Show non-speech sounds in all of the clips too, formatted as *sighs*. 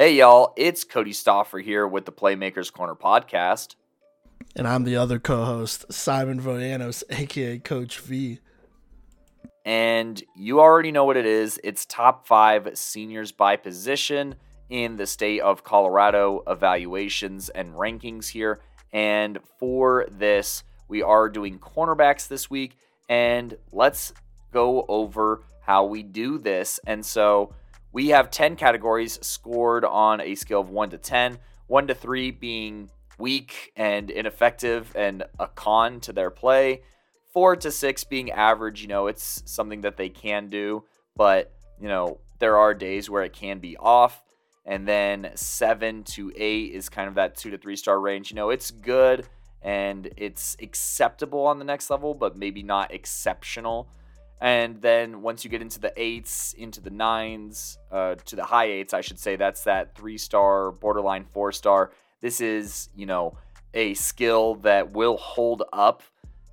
Hey, y'all, it's Kodey Stoffer here with the Playmakers Corner podcast. And I'm the other co host, Simon Voyanos, aka Coach V. And you already know what it is it's top five seniors by position in the state of Colorado evaluations and rankings here. And for this, we are doing cornerbacks this week. And let's go over how we do this. And so, we have 10 categories scored on a scale of 1 to 10, 1 to 3 being weak and ineffective and a con to their play, 4 to 6 being average, you know, it's something that they can do, but, you know, there are days where it can be off. And then 7 to 8 is kind of that 2 to 3 star range. You know, it's good and it's acceptable on the next level, but maybe not exceptional. And then once you get into the eights, into the nines, uh, to the high eights, I should say, that's that three star, borderline four star. This is, you know, a skill that will hold up,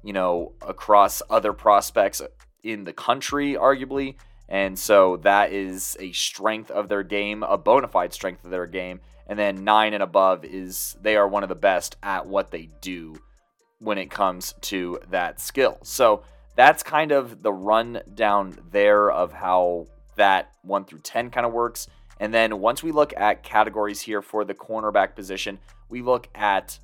you know, across other prospects in the country, arguably. And so that is a strength of their game, a bona fide strength of their game. And then nine and above is they are one of the best at what they do when it comes to that skill. So, that's kind of the rundown there of how that 1 through 10 kind of works. And then once we look at categories here for the cornerback position, we look at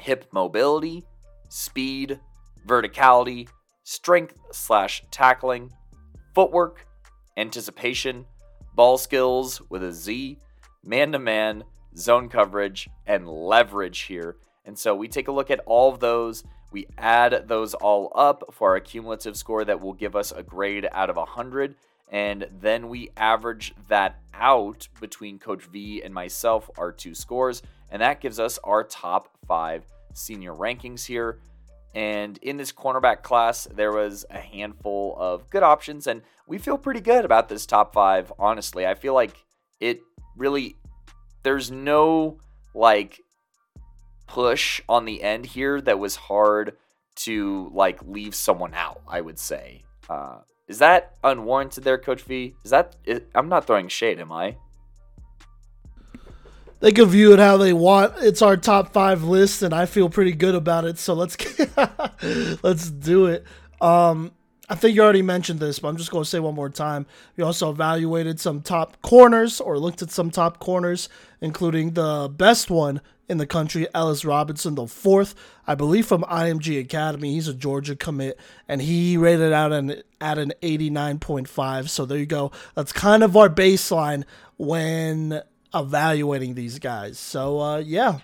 hip mobility, speed, verticality, strength slash tackling, footwork, anticipation, ball skills with a Z, man to man, zone coverage, and leverage here. And so we take a look at all of those we add those all up for our cumulative score that will give us a grade out of 100. And then we average that out between Coach V and myself, our two scores. And that gives us our top five senior rankings here. And in this cornerback class, there was a handful of good options. And we feel pretty good about this top five, honestly. I feel like it really, there's no like push on the end here that was hard to like leave someone out. I would say. Uh, is that unwarranted there, Coach V? Is that I'm not throwing shade, am I? They can view it how they want. It's our top five list, and I feel pretty good about it. So let's *laughs* let's do it. Um, I think you already mentioned this, but I'm just going to say one more time. We also evaluated some top corners or looked at some top corners, including the best one in the country, Ellis Robinson, the fourth, I believe from IMG Academy. He's a Georgia commit, and he rated out an, at an 89.5. So there you go. That's kind of our baseline when evaluating these guys. So, uh, yeah.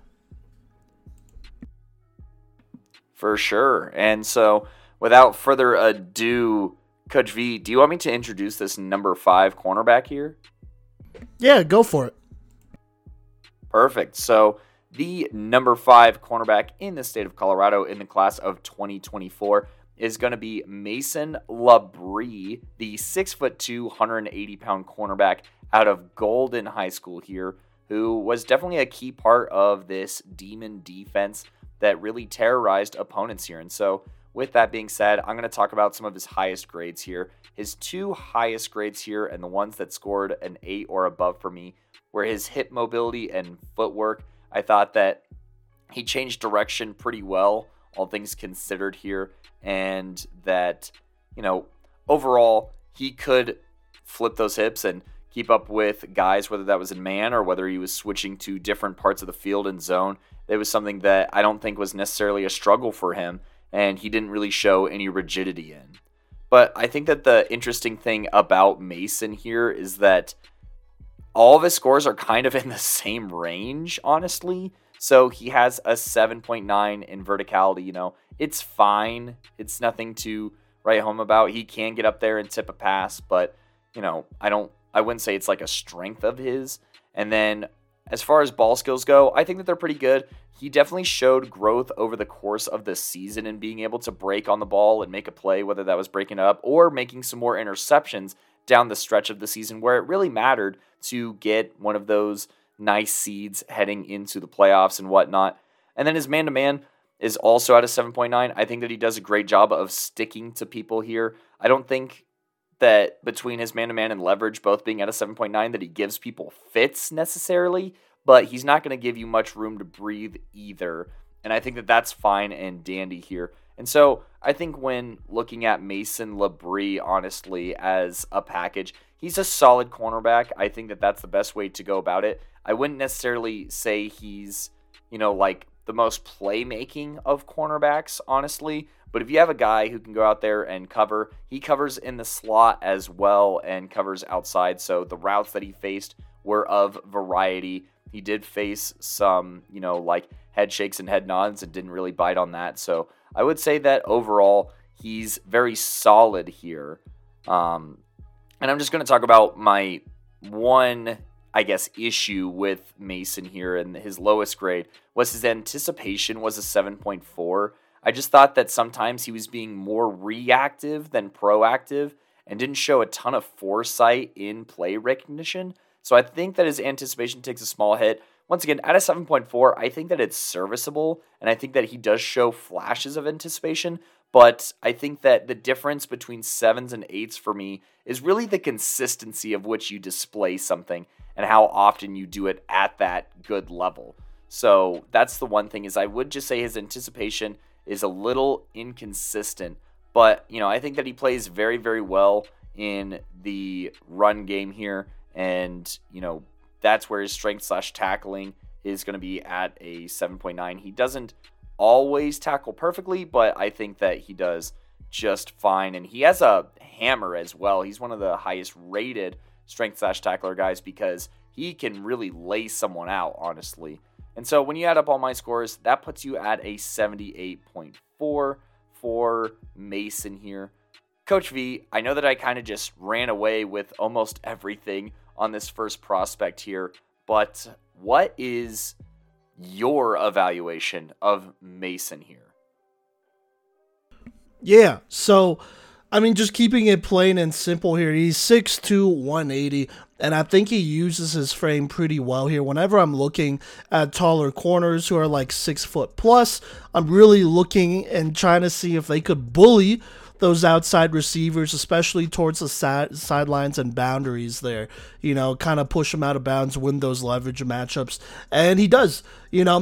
For sure. And so, without further ado, Coach V, do you want me to introduce this number five cornerback here? Yeah, go for it. Perfect. So, the number five cornerback in the state of Colorado in the class of 2024 is going to be Mason Labrie, the six foot two, 180 pound cornerback out of Golden High School here, who was definitely a key part of this demon defense that really terrorized opponents here. And so, with that being said, I'm going to talk about some of his highest grades here. His two highest grades here, and the ones that scored an eight or above for me, were his hip mobility and footwork. I thought that he changed direction pretty well, all things considered here, and that, you know, overall, he could flip those hips and keep up with guys, whether that was in man or whether he was switching to different parts of the field and zone. It was something that I don't think was necessarily a struggle for him, and he didn't really show any rigidity in. But I think that the interesting thing about Mason here is that all of his scores are kind of in the same range, honestly. So he has a 7.9 in verticality. You know, it's fine. It's nothing to write home about. He can get up there and tip a pass, but you know, I don't. I wouldn't say it's like a strength of his. And then as far as ball skills go, I think that they're pretty good. He definitely showed growth over the course of the season and being able to break on the ball and make a play, whether that was breaking up or making some more interceptions down the stretch of the season where it really mattered to get one of those nice seeds heading into the playoffs and whatnot. And then his man to man is also at a 7.9. I think that he does a great job of sticking to people here. I don't think that between his man to man and leverage both being at a 7.9 that he gives people fits necessarily, but he's not going to give you much room to breathe either. And I think that that's fine and dandy here. And so I think when looking at Mason Labrie, honestly, as a package, he's a solid cornerback. I think that that's the best way to go about it. I wouldn't necessarily say he's, you know, like the most playmaking of cornerbacks, honestly. But if you have a guy who can go out there and cover, he covers in the slot as well and covers outside. So the routes that he faced were of variety. He did face some, you know, like head shakes and head nods and didn't really bite on that. So I would say that overall, he's very solid here. Um, and I'm just going to talk about my one, I guess, issue with Mason here and his lowest grade was his anticipation was a 7.4. I just thought that sometimes he was being more reactive than proactive and didn't show a ton of foresight in play recognition. So I think that his anticipation takes a small hit. Once again, at a 7.4, I think that it's serviceable, and I think that he does show flashes of anticipation. But I think that the difference between sevens and eights for me is really the consistency of which you display something and how often you do it at that good level. So that's the one thing is I would just say his anticipation is a little inconsistent, but you know, I think that he plays very very well in the run game here and you know that's where his strength slash tackling is going to be at a 7.9 he doesn't always tackle perfectly but i think that he does just fine. And he has a hammer as well. He's one of the highest rated strength slash tackler guys because he can really lay someone out honestly. And so when you add up all my scores that puts you at a 78.4 for mason here. Coach V, I know that I kind of just ran away with almost everything on this first prospect here, but what is your evaluation of Mason here? Yeah, so I mean, just keeping it plain and simple here, he's 6'2, 180, and I think he uses his frame pretty well here. Whenever I'm looking at taller corners who are like six foot plus, I'm really looking and trying to see if they could bully those outside receivers, especially towards the side, sidelines and boundaries there. You know, kind of push them out of bounds, win those leverage matchups. And he does. You know,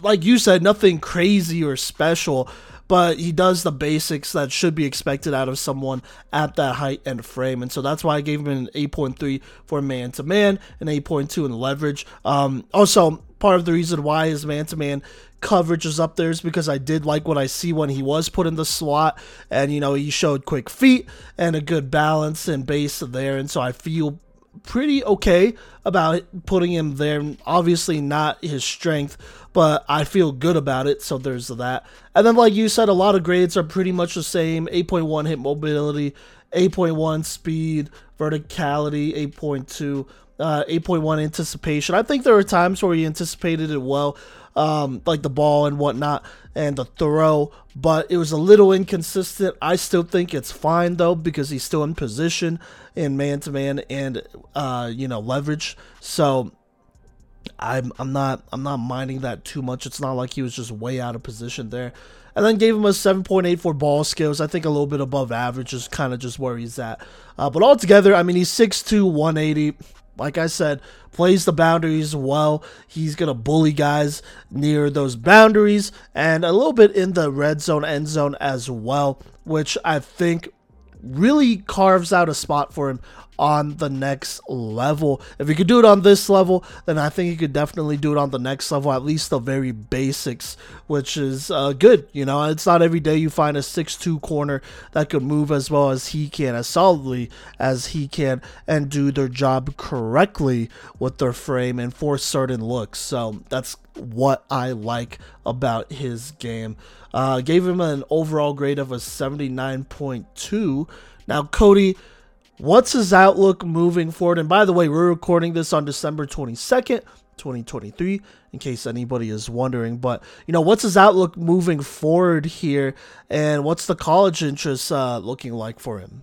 like you said, nothing crazy or special but he does the basics that should be expected out of someone at that height and frame. And so that's why I gave him an 8.3 for man to man, an 8.2 in leverage. Um, also, part of the reason why his man to man coverage is up there is because I did like what I see when he was put in the slot, and you know he showed quick feet and a good balance and base there, and so I feel pretty okay about putting him there. Obviously not his strength, but I feel good about it. So there's that. And then like you said, a lot of grades are pretty much the same. 8.1 hip mobility, 8.1 speed, verticality, 8.2. Uh, 8.1 anticipation. I think there were times where he anticipated it well um, like the ball and whatnot and the throw, but it was a little inconsistent. I still think it's fine though because he's still in position in man to man and uh, you know leverage. So I'm I'm not I'm not minding that too much. It's not like he was just way out of position there. And then gave him a 7.8 for ball skills. I think a little bit above average is kind of just where he's at. Uh, but altogether, I mean, he's 6'2, 180 like I said, plays the boundaries well. He's going to bully guys near those boundaries and a little bit in the red zone, end zone as well, which I think really carves out a spot for him on the next level. If he could do it on this level, then I think he could definitely do it on the next level, at least the very basics, which is uh, good. You know, it's not every day you find a six-two corner that could move as well as he can, as solidly as he can, and do their job correctly with their frame and for certain looks. So that's what I like about his game. Uh, gave him an overall grade of a 79.2. Now, Kodey What's his outlook moving forward? And by the way, we're recording this on December 22nd, 2023, in case anybody is wondering. But, you know, what's his outlook moving forward here? And what's the college interest uh, looking like for him?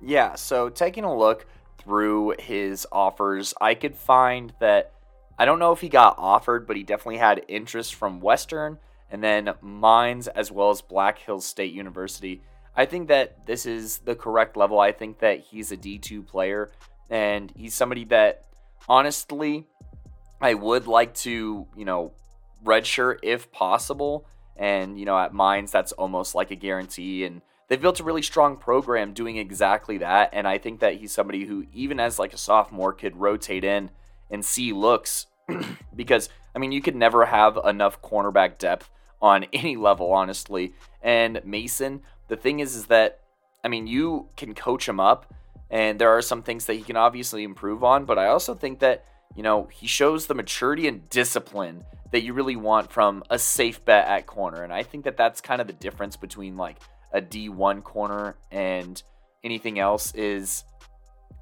Yeah, so taking a look through his offers, I could find that I don't know if he got offered, but he definitely had interest from Western and then Mines as well as Black Hills State University. I think that this is the correct level. I think that he's a D2 player and he's somebody that honestly I would like to, you know, redshirt if possible. And, you know, at Mines, that's almost like a guarantee. And they've built a really strong program doing exactly that. And I think that he's somebody who, even as like a sophomore, could rotate in and see looks. *clears throat* because, I mean, you could never have enough cornerback depth on *laughs* any level, honestly. And Mason, the thing is, is that, I mean, you can coach him up. And there are some things that he can obviously improve on. But I also think that you know, he shows the maturity and discipline that you really want from a safe bet at corner. And I think that that's kind of the difference between like a D1 corner and anything else is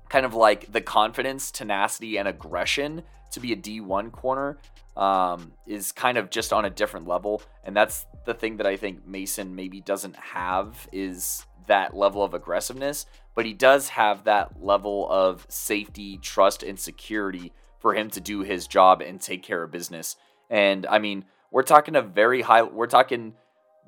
kind of like the confidence, tenacity, and aggression to be a D1 corner um, is kind of just on a different level. And that's the thing that I think Mason maybe doesn't have is that level of aggressiveness, but he does have that level of safety, trust, and security for him to do his job and take care of business. And I mean, we're talking a very high, we're talking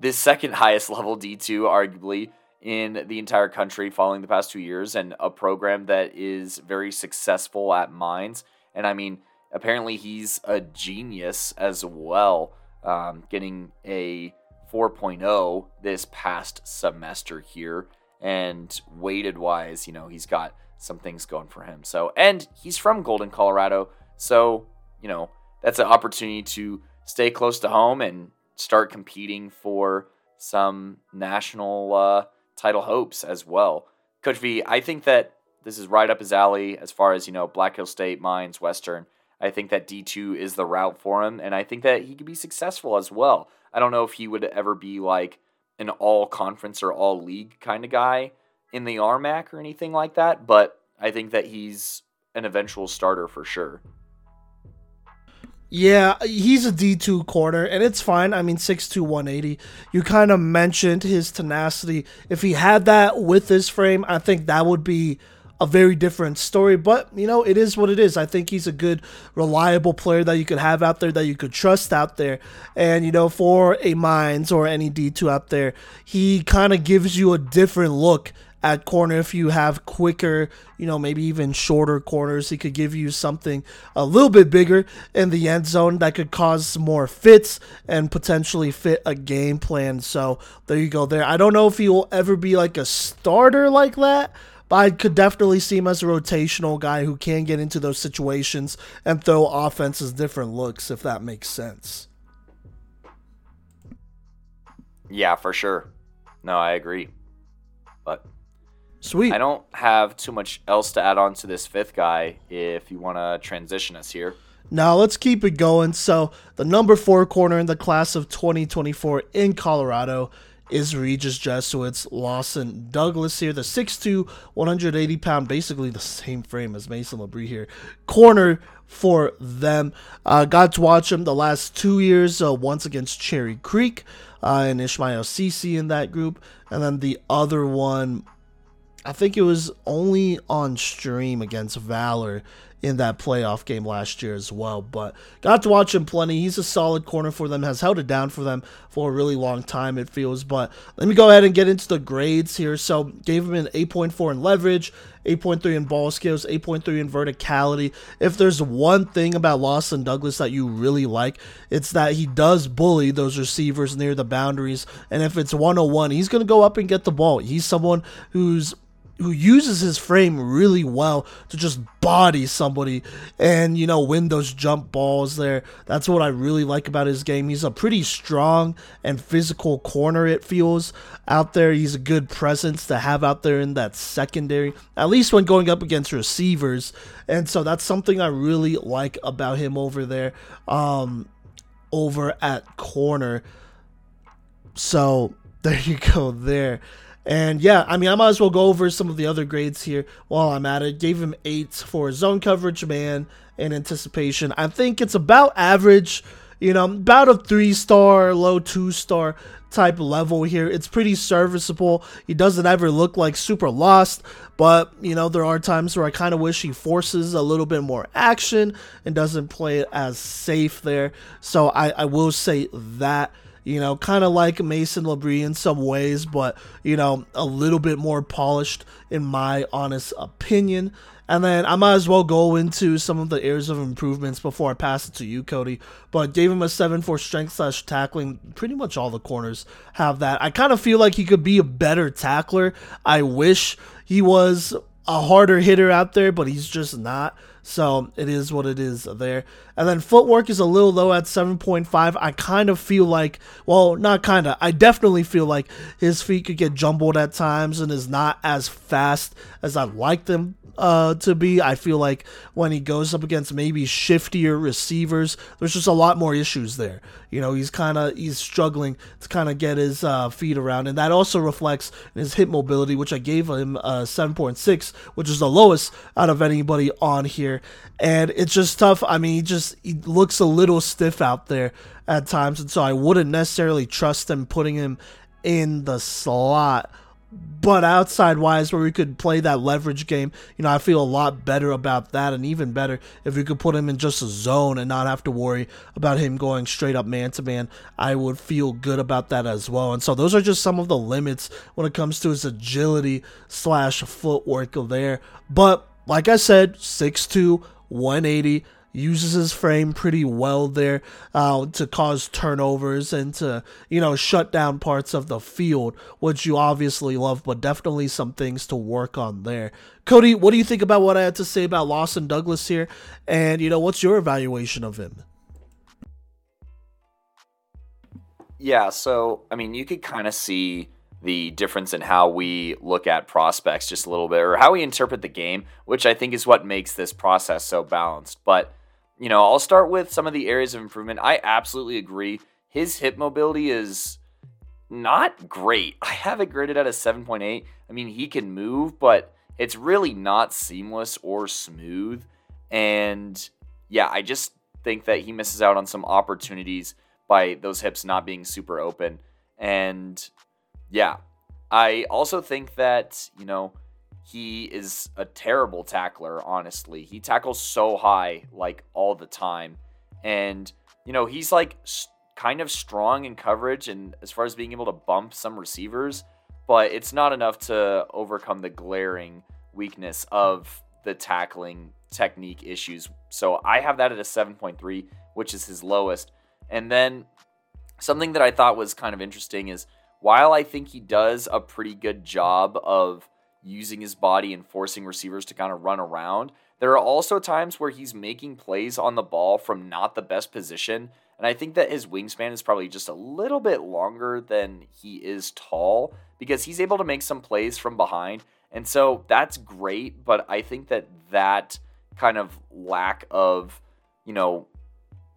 the second *laughs* highest level D2, arguably, in the entire country following the past two years, and a program that is very successful at Mines. And I mean, apparently he's a genius as well, um, getting a 4.0 this past semester here. And weighted wise, you know, he's got some things going for him. So, and he's from Golden, Colorado. So, you know, that's an opportunity to stay close to home and start competing for some national uh, title hopes as well. Coach V, I think that this is right up his alley as far as, you know, Black Hill State, Mines, Western. I think that D2 is the route for him, and I think that he could be successful as well. I don't know if he would ever be like an all conference or all league kind of guy in the RMAC or anything like that, but I think that he's an eventual starter for sure. Yeah, he's a D2 corner, and it's fine. I mean, 6'2, 180. You kind of mentioned his tenacity. If he had that with his frame, I think that would be a very different story. But, you know, it is what it is. I think he's a good, reliable player that you could have out there, that you could trust out there. And, you know, for a Mines or any D2 out there, he kind of gives you a different look at corner if you have quicker, you know, maybe even shorter corners. He could give you something a little bit bigger in the end zone that could cause more fits and potentially fit a game plan. So there you go there. I don't know if he will ever be like a starter like that. But I could definitely see him as a rotational guy who can get into those situations and throw offenses different looks, if that makes sense. Yeah, for sure. No, I agree. But Sweet. I don't have too much else to add on to this fifth guy if you want to transition us here. Now let's keep it going. So the number four corner in the class of 2024 in Colorado is Regis Jesuits Lawson Douglas here, the 6'2", 180 pound, basically the same frame as Mason Labrie here, corner for them. Uh, got to watch him the last two years, uh, once against Cherry Creek uh, and Ishmael Cece in that group, and then the other one I think it was only on stream against Valor in that playoff game last year as well. But got to watch him plenty. He's a solid corner for them, has held it down for them for a really long time, it feels. But let me go ahead and get into the grades here. So gave him an 8.4 in leverage, 8.3 in ball skills, 8.3 in verticality. If there's one thing about Lawson Douglas that you really like, it's that he does bully those receivers near the boundaries. And if it's 101, he's going to go up and get the ball. He's someone who's who uses his frame really well to just body somebody and you know win those jump balls there. That's what I really like about his game. He's a pretty strong and physical corner it feels out there. He's a good presence to have out there in that secondary, at least when going up against receivers. And so that's something I really like about him over there um over at corner. So *laughs* there you go there. And yeah, I mean, I might as well go over some of the other grades here while I'm at it. Gave him eight for zone coverage, man, and anticipation. I think it's about average, you know, about a three star, low two star type level here. It's pretty serviceable. He doesn't ever look like super lost, but you know, there are times where I kind of wish he forces a little bit more action and doesn't play it as safe there. So I, I will say that You know, kind of like Mason Labrie in some ways, but, you know, a little bit more polished in my honest opinion. And then I might as well go into some of the areas of improvements before I pass it to you, Kodey. But gave him a 7 for strength slash tackling. Pretty much all the corners have that. I kind of feel like he could be a better tackler. I wish he was a harder hitter out there, but he's just not. So it is what it is there. And then footwork is a little low at 7.5. I kind of feel like, well, not kind of, I definitely feel like his feet could get jumbled at times and is not as fast as I'd like them uh, to be. I feel like when he goes up against maybe shiftier receivers, there's just a lot more issues there. You know, he's kind of he's struggling to kind of get his uh, feet around, and that also reflects his hip mobility, which I gave him uh, 7.6, which is the lowest out of anybody on here. And it's just tough. I mean, he just he looks a little stiff out there at times, and so I wouldn't necessarily trust him putting him in the slot but outside wise, where we could play that leverage game, you know, I feel a lot better about that, and even better if we could put him in just a zone and not have to worry about him going straight up man to man. I would feel good about that as well. And so those are just some of the limits when it comes to his agility slash footwork there. But like I said, 6'2, 180 uses his frame pretty well there uh, to cause turnovers and to you know shut down parts of the field, which you obviously love, but definitely some things to work on there. Kodey, what do you think about what I had to say about Lawson Douglas here? And you know, what's your evaluation of him? Yeah, so I mean, you could kind of see the difference in how we look at prospects just a little bit, or how we interpret the game, which I think is what makes this process so balanced. But you know, I'll start with some of the areas of improvement. I absolutely agree. His hip mobility is not great. I have it graded at a 7.8. I mean, he can move, but it's really not seamless or smooth. And yeah, I just think that he misses out on some opportunities by those hips not being super open. And yeah, I also think that, you know, he is a terrible tackler, honestly. He tackles so high, like all the time. And, you know, he's like kind of strong in coverage and as far as being able to bump some receivers, but it's not enough to overcome the glaring weakness of the tackling technique issues. So I have that at a 7.3, which is his lowest. And then something that I thought was kind of interesting is while I think he does a pretty good job of using his body and forcing receivers to kind of run around. There are also times where he's making plays on the ball from not the best position. And I think that his wingspan is probably just a little bit longer than he is tall because he's able to make some plays from behind. And so that's great. But I think that that kind of lack of, you know,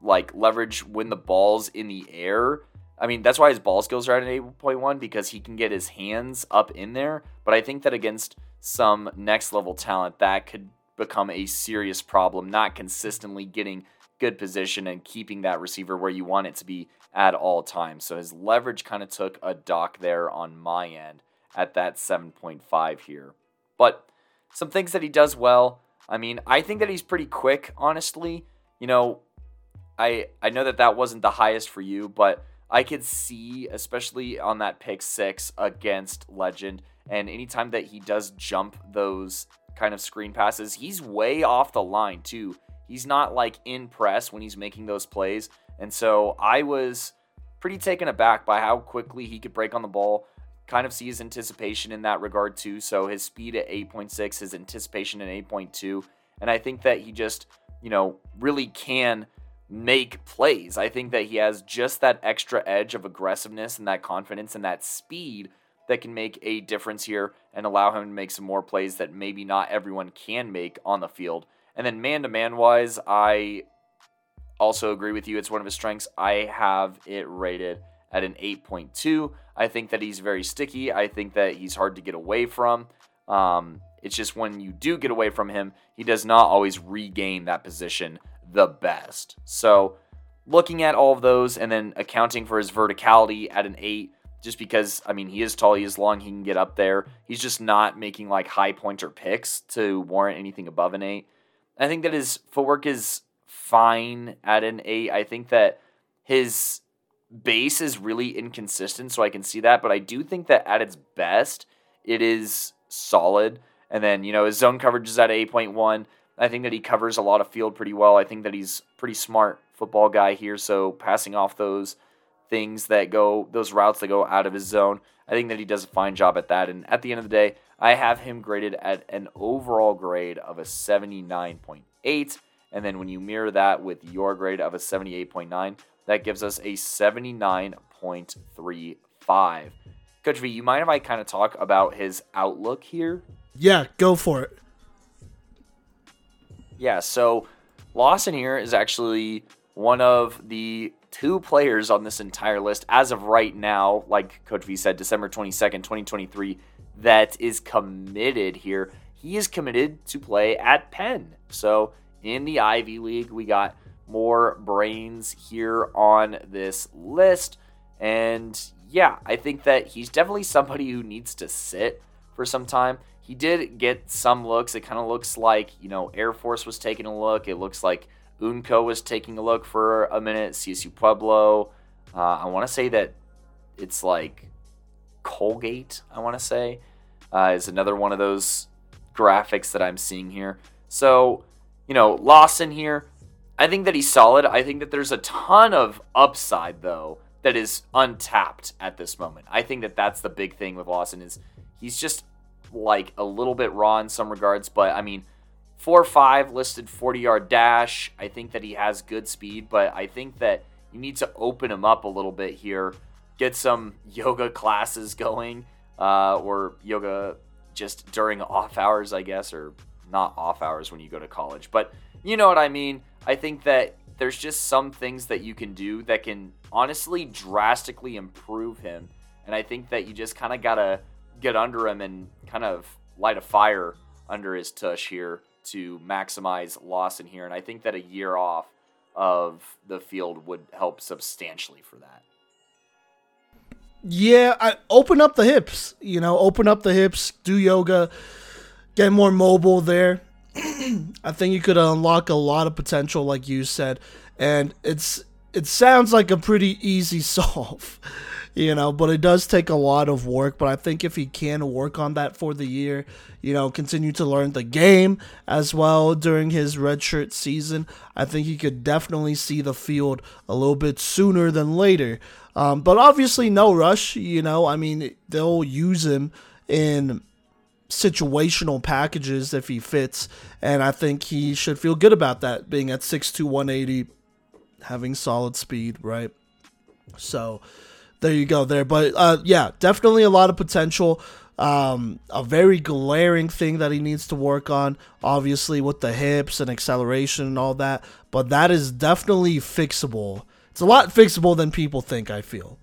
like leverage when the ball's in the air I mean, that's why his ball skills are at an 8.1 because he can get his hands up in there. But I think that against some next level talent, that could become a serious problem, not consistently getting good position and keeping that receiver where you want it to be at all times. So his leverage kind of took a dock there on my end at that 7.5 here. But some things that he does well. I mean, I think that he's pretty quick, honestly. You know, I I know that that wasn't the highest for you, but I could see, especially on that pick six against Legend, and anytime that he does jump those kind of screen passes, he's way off the line too. He's not like in press when he's making those plays. And so I was pretty taken aback by how quickly he could break on the ball. Kind of see his anticipation in that regard too. So his speed at 8.6, his anticipation at 8.2. And I think that he just, you know, really can make plays. I think that he has just that extra edge of aggressiveness and that confidence and that speed that can make a difference here and allow him to make some more plays that maybe not everyone can make on the field. And then man to man wise, I also agree with you. It's one of his strengths. I have it rated at an 8.2. I think that he's very sticky. I think that he's hard to get away from. Um, it's just when you do get away from him, he does not always regain that position the best. So, looking at all of those and then accounting for his verticality at an 8 just because I mean he is tall, he is long, he can get up there. He's just not making like high pointer picks to warrant anything above an 8. I think that his footwork is fine at an 8. I think that his base is really inconsistent, so I can see that. But I do think that at its best, it is solid. And then, you know, his zone coverage is at 8.1. I think that he covers a lot of field pretty well. I think that he's pretty smart football guy here. So passing off those things that go, those routes that go out of his zone, I think that he does a fine job at that. And at the end of the day, I have him graded at an overall grade of a 79.8. And then when you mirror that with your grade of a 78.9, that gives us a 79.35. Coach V, you mind if I kind of talk about his outlook here? Yeah, go for it. Yeah, so Lawson here is actually one of the two players on this entire list as of right now, like Coach V said, December 22nd, 2023, that is committed here. He is committed to play at Penn. So in the Ivy League, we got more brains here on this list. And yeah, I think that he's definitely somebody who needs to sit for some time. He did get some looks. It kind of looks like, you know, Air Force was taking a look. It looks like Unco was taking a look for a minute. CSU Pueblo. Uh, I want to say that it's like Colgate, I want to say, uh, is another one of those graphics that I'm seeing here. So, you know, Lawson here, I think that he's solid. I think that there's a ton of upside, though, that is untapped at this moment. I think that that's the big thing with Lawson is he's just like a little bit raw in some regards, but I mean, four five listed 40 yard dash. I think that he has good speed, but I think that you need to open him up a little bit here, get some *laughs* yoga classes going, uh, or yoga just during off hours, I guess, or not off hours when you go to college, but you know what I mean. I think that there's just some things that you can do that can honestly drastically improve him. And I think that you just kind of got to get under him and kind of light a fire under his tush here to maximize Lawson here. And I think that a year off of the field would help substantially for that. Yeah, I open up the hips, you know, open up the hips, do yoga, get more mobile there. *clears throat* I think you could unlock a lot of potential, like you said, and it's it sounds like a pretty easy *laughs* solve, you know, but it does take a lot of work. But I think if he can work on that for the year, you know, continue to learn the game as well during his redshirt season, I think he could definitely see the field a little bit sooner than later. Um, but obviously, no rush. You know, I mean, they'll use him in situational packages if he fits. And I think he should feel good about that, being at 6'2, 180, having solid speed, right? So there you go there. But uh, yeah, definitely a lot of potential. Um, a very glaring thing that he needs to work on, obviously, with the hips and acceleration and all that. But that is definitely fixable. It's a lot fixable than people think, I feel.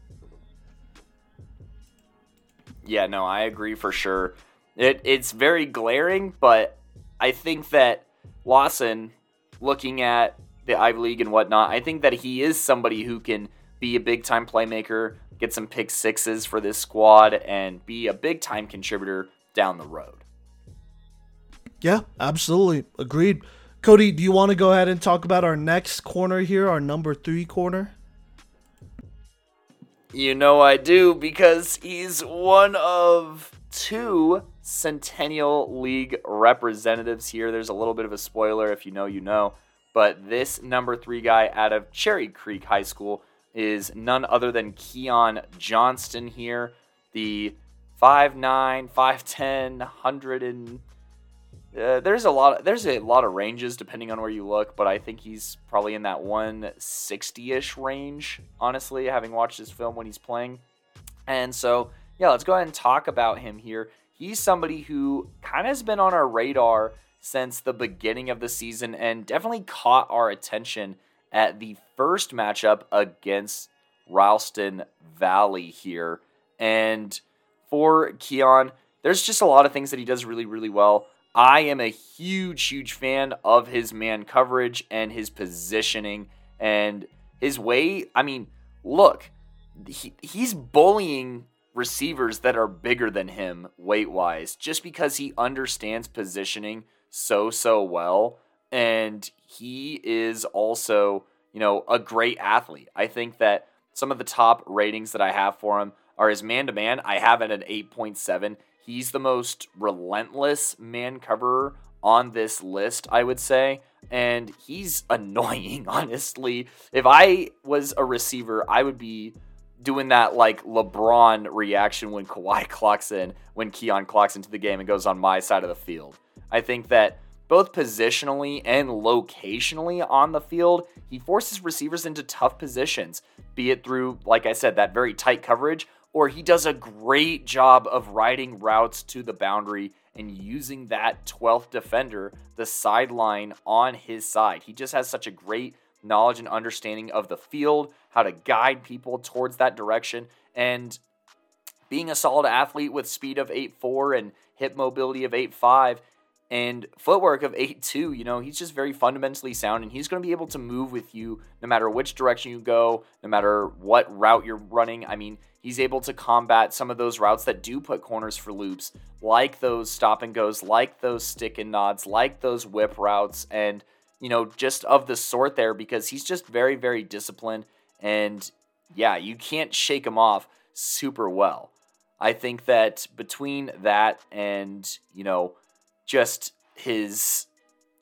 Yeah, no, I agree for sure. It it's very glaring, but I think that Lawson, looking at the Ivy League and whatnot, I think that he is somebody who can be a big time playmaker, get some pick sixes for this squad, and be a big time contributor down the road. Yeah, absolutely. Agreed. Kodey, do you want to go ahead and talk about our next corner here, our number three corner? You know I do because he's one of two Centennial League representatives here. There's a little bit of a spoiler if you know, you know. But this number three guy out of Cherry Creek High School is none other than Keon Johnston here. The 5'9, 5'10, 100 and uh, there's a lot of, there's a lot of ranges depending on where you look, but I think he's probably in that 160-ish range, honestly, having watched this film when he's playing. And so, yeah, let's go ahead and talk about him here he's somebody who kind of has been on our radar since the beginning of the season and definitely caught our attention at the first matchup against Ralston Valley here. And for Keon, there's just a lot of things that he does really, really well. I am a huge, huge fan of his man coverage and his positioning and his way. I mean, look, he, he's bullying receivers that are bigger than him weight wise just because he understands positioning so, so well. And he is also, you know, a great athlete. I think that some of the top ratings that I have for him are his man to man. I have it at 8.7. He's the most relentless man coverer on this list, I would say. And he's *laughs* annoying, honestly. If I was a receiver, I would be doing that like LeBron reaction when Kawhi *laughs* clocks in, when Keon clocks into the game and goes on my side of the field. I think that both positionally and locationally on the field, he forces receivers into tough positions, be it through, like I said, that very tight coverage, or he does a great job of riding routes to the boundary and using that 12th defender, the sideline on his side. He just has such a great knowledge and understanding of the field, how to guide people towards that direction, and being a solid athlete with speed of 8.4 and hip mobility of 8.5 and footwork of 8-2 you know he's just very fundamentally sound and he's going to be able to move with you no matter which direction you go no matter what route you're running. I mean he's able to combat some of those routes that do put corners for loops like those stop and goes like those stick and nods like those whip routes and you know just of the sort there because he's just very very disciplined and yeah you can't shake him off super well. I think that between that and you know just his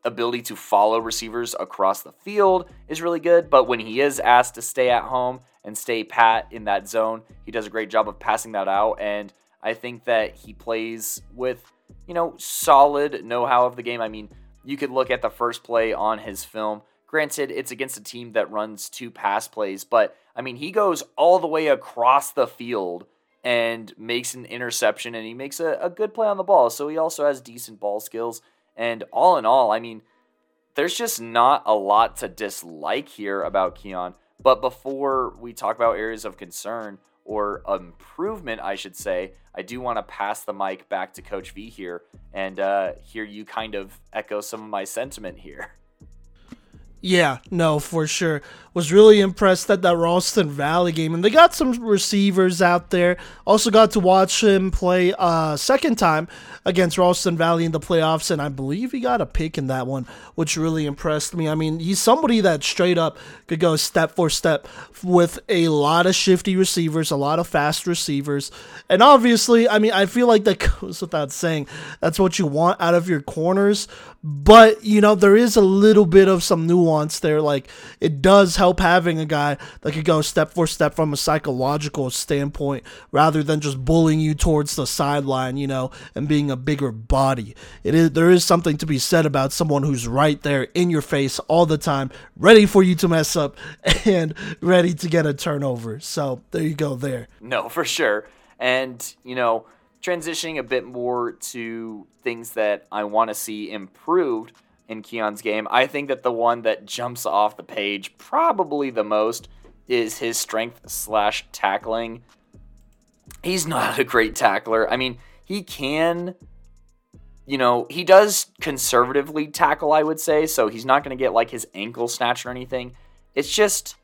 ability to follow receivers across the field is really good. But when he is asked to stay at home and stay pat in that zone, he does a great job of passing that out. And I think that he plays with, you know, solid know how of the game. I mean, you could look at the first play on his film. Granted, it's against a team that runs two pass plays, but I mean, he goes all the way across the field and makes an interception and he makes a, a good play on the ball. So he also has decent ball skills. And all in all, I mean, there's just not a lot to dislike here about Keon. But before we talk about areas of concern or improvement, I should say, I do want to pass the mic back to Coach V here and uh, hear you kind of echo some of my sentiment here. *laughs* Yeah, no, for sure. Was really impressed at that Ralston Valley game, and they got some receivers out there. Also got to watch him play uh second time against Ralston Valley in the playoffs, and I believe he got a pick in that one, which really impressed me. I mean, he's somebody that straight up could go step for step with a lot of shifty receivers, a lot of fast receivers, and obviously, I mean, I feel like that *laughs* goes without saying. That's what you want out of your corners, but you know, there is a little bit of some nuance there. Like it does help having a guy that could go step for step from a psychological standpoint rather than just bullying you towards the sideline, you know, and being a bigger body. It is there is something to be said about someone who's right there in your face all the time, ready for you to mess up *laughs* and ready to get a turnover. So there you go there. No, for sure. And, you know, transitioning a bit more to things that I want to see improved in Keon's game, I think that the one that jumps off the page probably the most is his strength slash tackling. He's not a great tackler. I mean, he can, you know, he does conservatively tackle, I would say, so he's not going to get like his ankle snatched or anything. It's just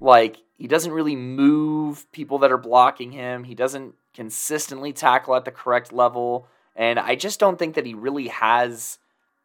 like he doesn't really move people that are blocking him. He doesn't consistently tackle at the correct level. And I just don't think that he really has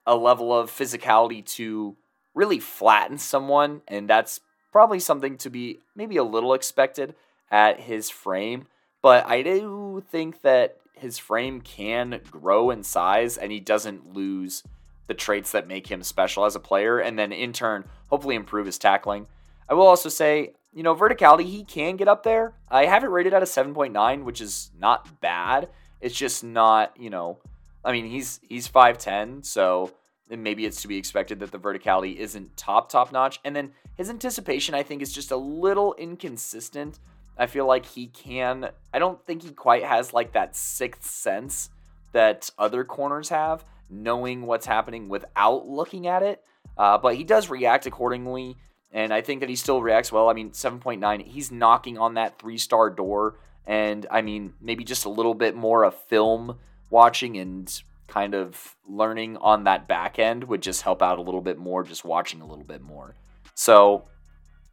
a level of physicality to really flatten someone. And that's probably something to be maybe a little expected at his frame. But I do think that his frame can grow in size and he doesn't lose the traits that make him special as a player. And then in turn, hopefully improve his tackling. I will also say you know, verticality, he can get up there. I have it rated at a 7.9, which is not bad. It's just not, you know, I mean, he's he's 5'10, so maybe it's to be expected that the verticality isn't top top notch. And then his anticipation, I think, is just a little inconsistent. I feel like he can. I don't think he quite has like that sixth sense that other corners have, knowing what's happening without looking at it. Uh, but he does react accordingly. And I think that he still reacts well. I mean, 7.9, he's knocking on that three star door. And I mean, maybe just a little bit more of film watching and kind of learning on that back end would just help out a little bit more, just watching a little bit more. So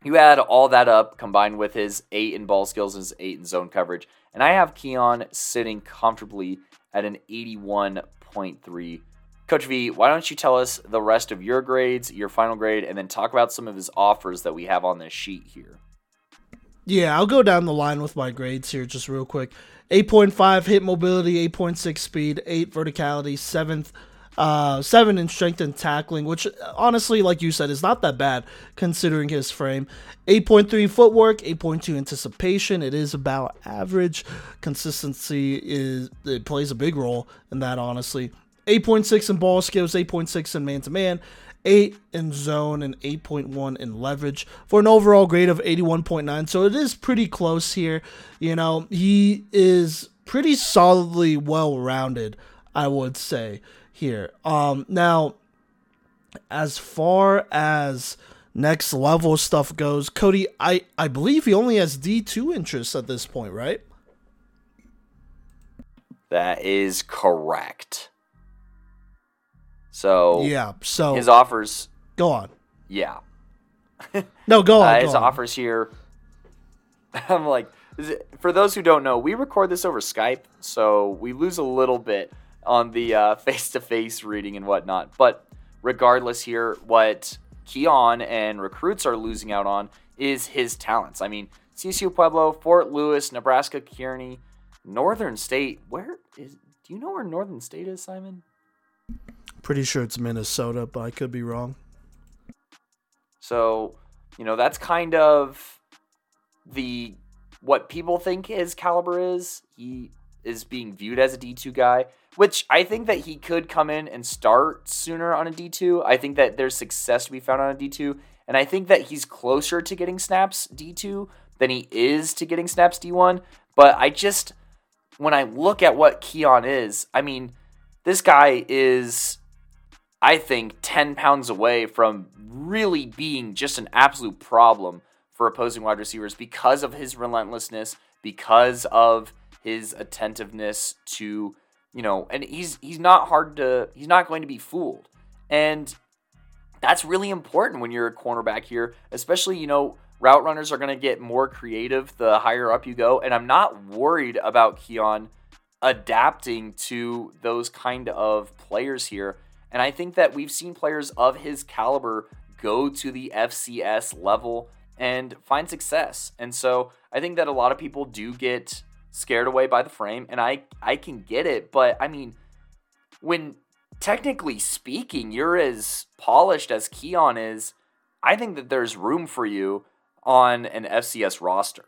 you add all that up combined with his eight in ball skills and his eight in zone coverage. And I have Keon sitting comfortably at an 81.3 Coach V, why don't you tell us the rest of your grades, your final grade, and then talk about some of his offers that we have on this sheet here? Yeah, I'll go down the line with my grades here just real quick. 8.5 hip mobility, 8.6 speed, 8 verticality, 7th uh, 7 in strength and tackling, which honestly, like you said, is not that bad considering his frame. 8.3 footwork, 8.2 anticipation. It is about average. Consistency is it plays a big role in that, honestly. 8.6 in ball skills, 8.6 in man to man, 8 in zone, and 8.1 in leverage for an overall grade of 81.9. So it is pretty close here. You know, he is pretty solidly well rounded, I would say, here. Um, now, as far as next level stuff goes, Kodey, I, I believe he only has D2 interests at this point, right? That is correct. So yeah, so his offers. Go on. Yeah. *laughs* no, go on. Uh, go his on. offers here. *laughs* I'm like, for those who don't know, we record this over Skype, so we lose a little bit on the face to face reading and whatnot. But regardless, here, what Keon and recruits are losing out on is his talents. I mean, CSU Pueblo, Fort Lewis, Nebraska Kearney, Northern State. Where is? Do you know where Northern State is, Simon? Pretty sure it's Minnesota, but I could be wrong. So, you know, that's kind of the what people think his caliber is. He is being viewed as a D2 guy, which I think that he could come in and start sooner on a D2. I think that there's success to be found on a D2, and I think that he's closer to getting snaps D2 than he is to getting snaps D1. But I just, when I look at what Keon is, I mean, this guy is, I think, 10 pounds away from really being just an absolute problem for opposing wide receivers because of his relentlessness, because of his attentiveness to, you know, and he's he's not hard to he's not going to be fooled. And that's really important when you're a cornerback here, especially, you know, route runners are going to get more creative the higher up you go, and I'm not worried about Keon adapting to those kind of players here. And I think that we've seen players of his caliber go to the FCS level and find success. And so I think that a lot of people do get scared away by the frame and I I can get it, but I mean when technically speaking, you're as polished as Keon is, I think that there's room for you on an FCS roster.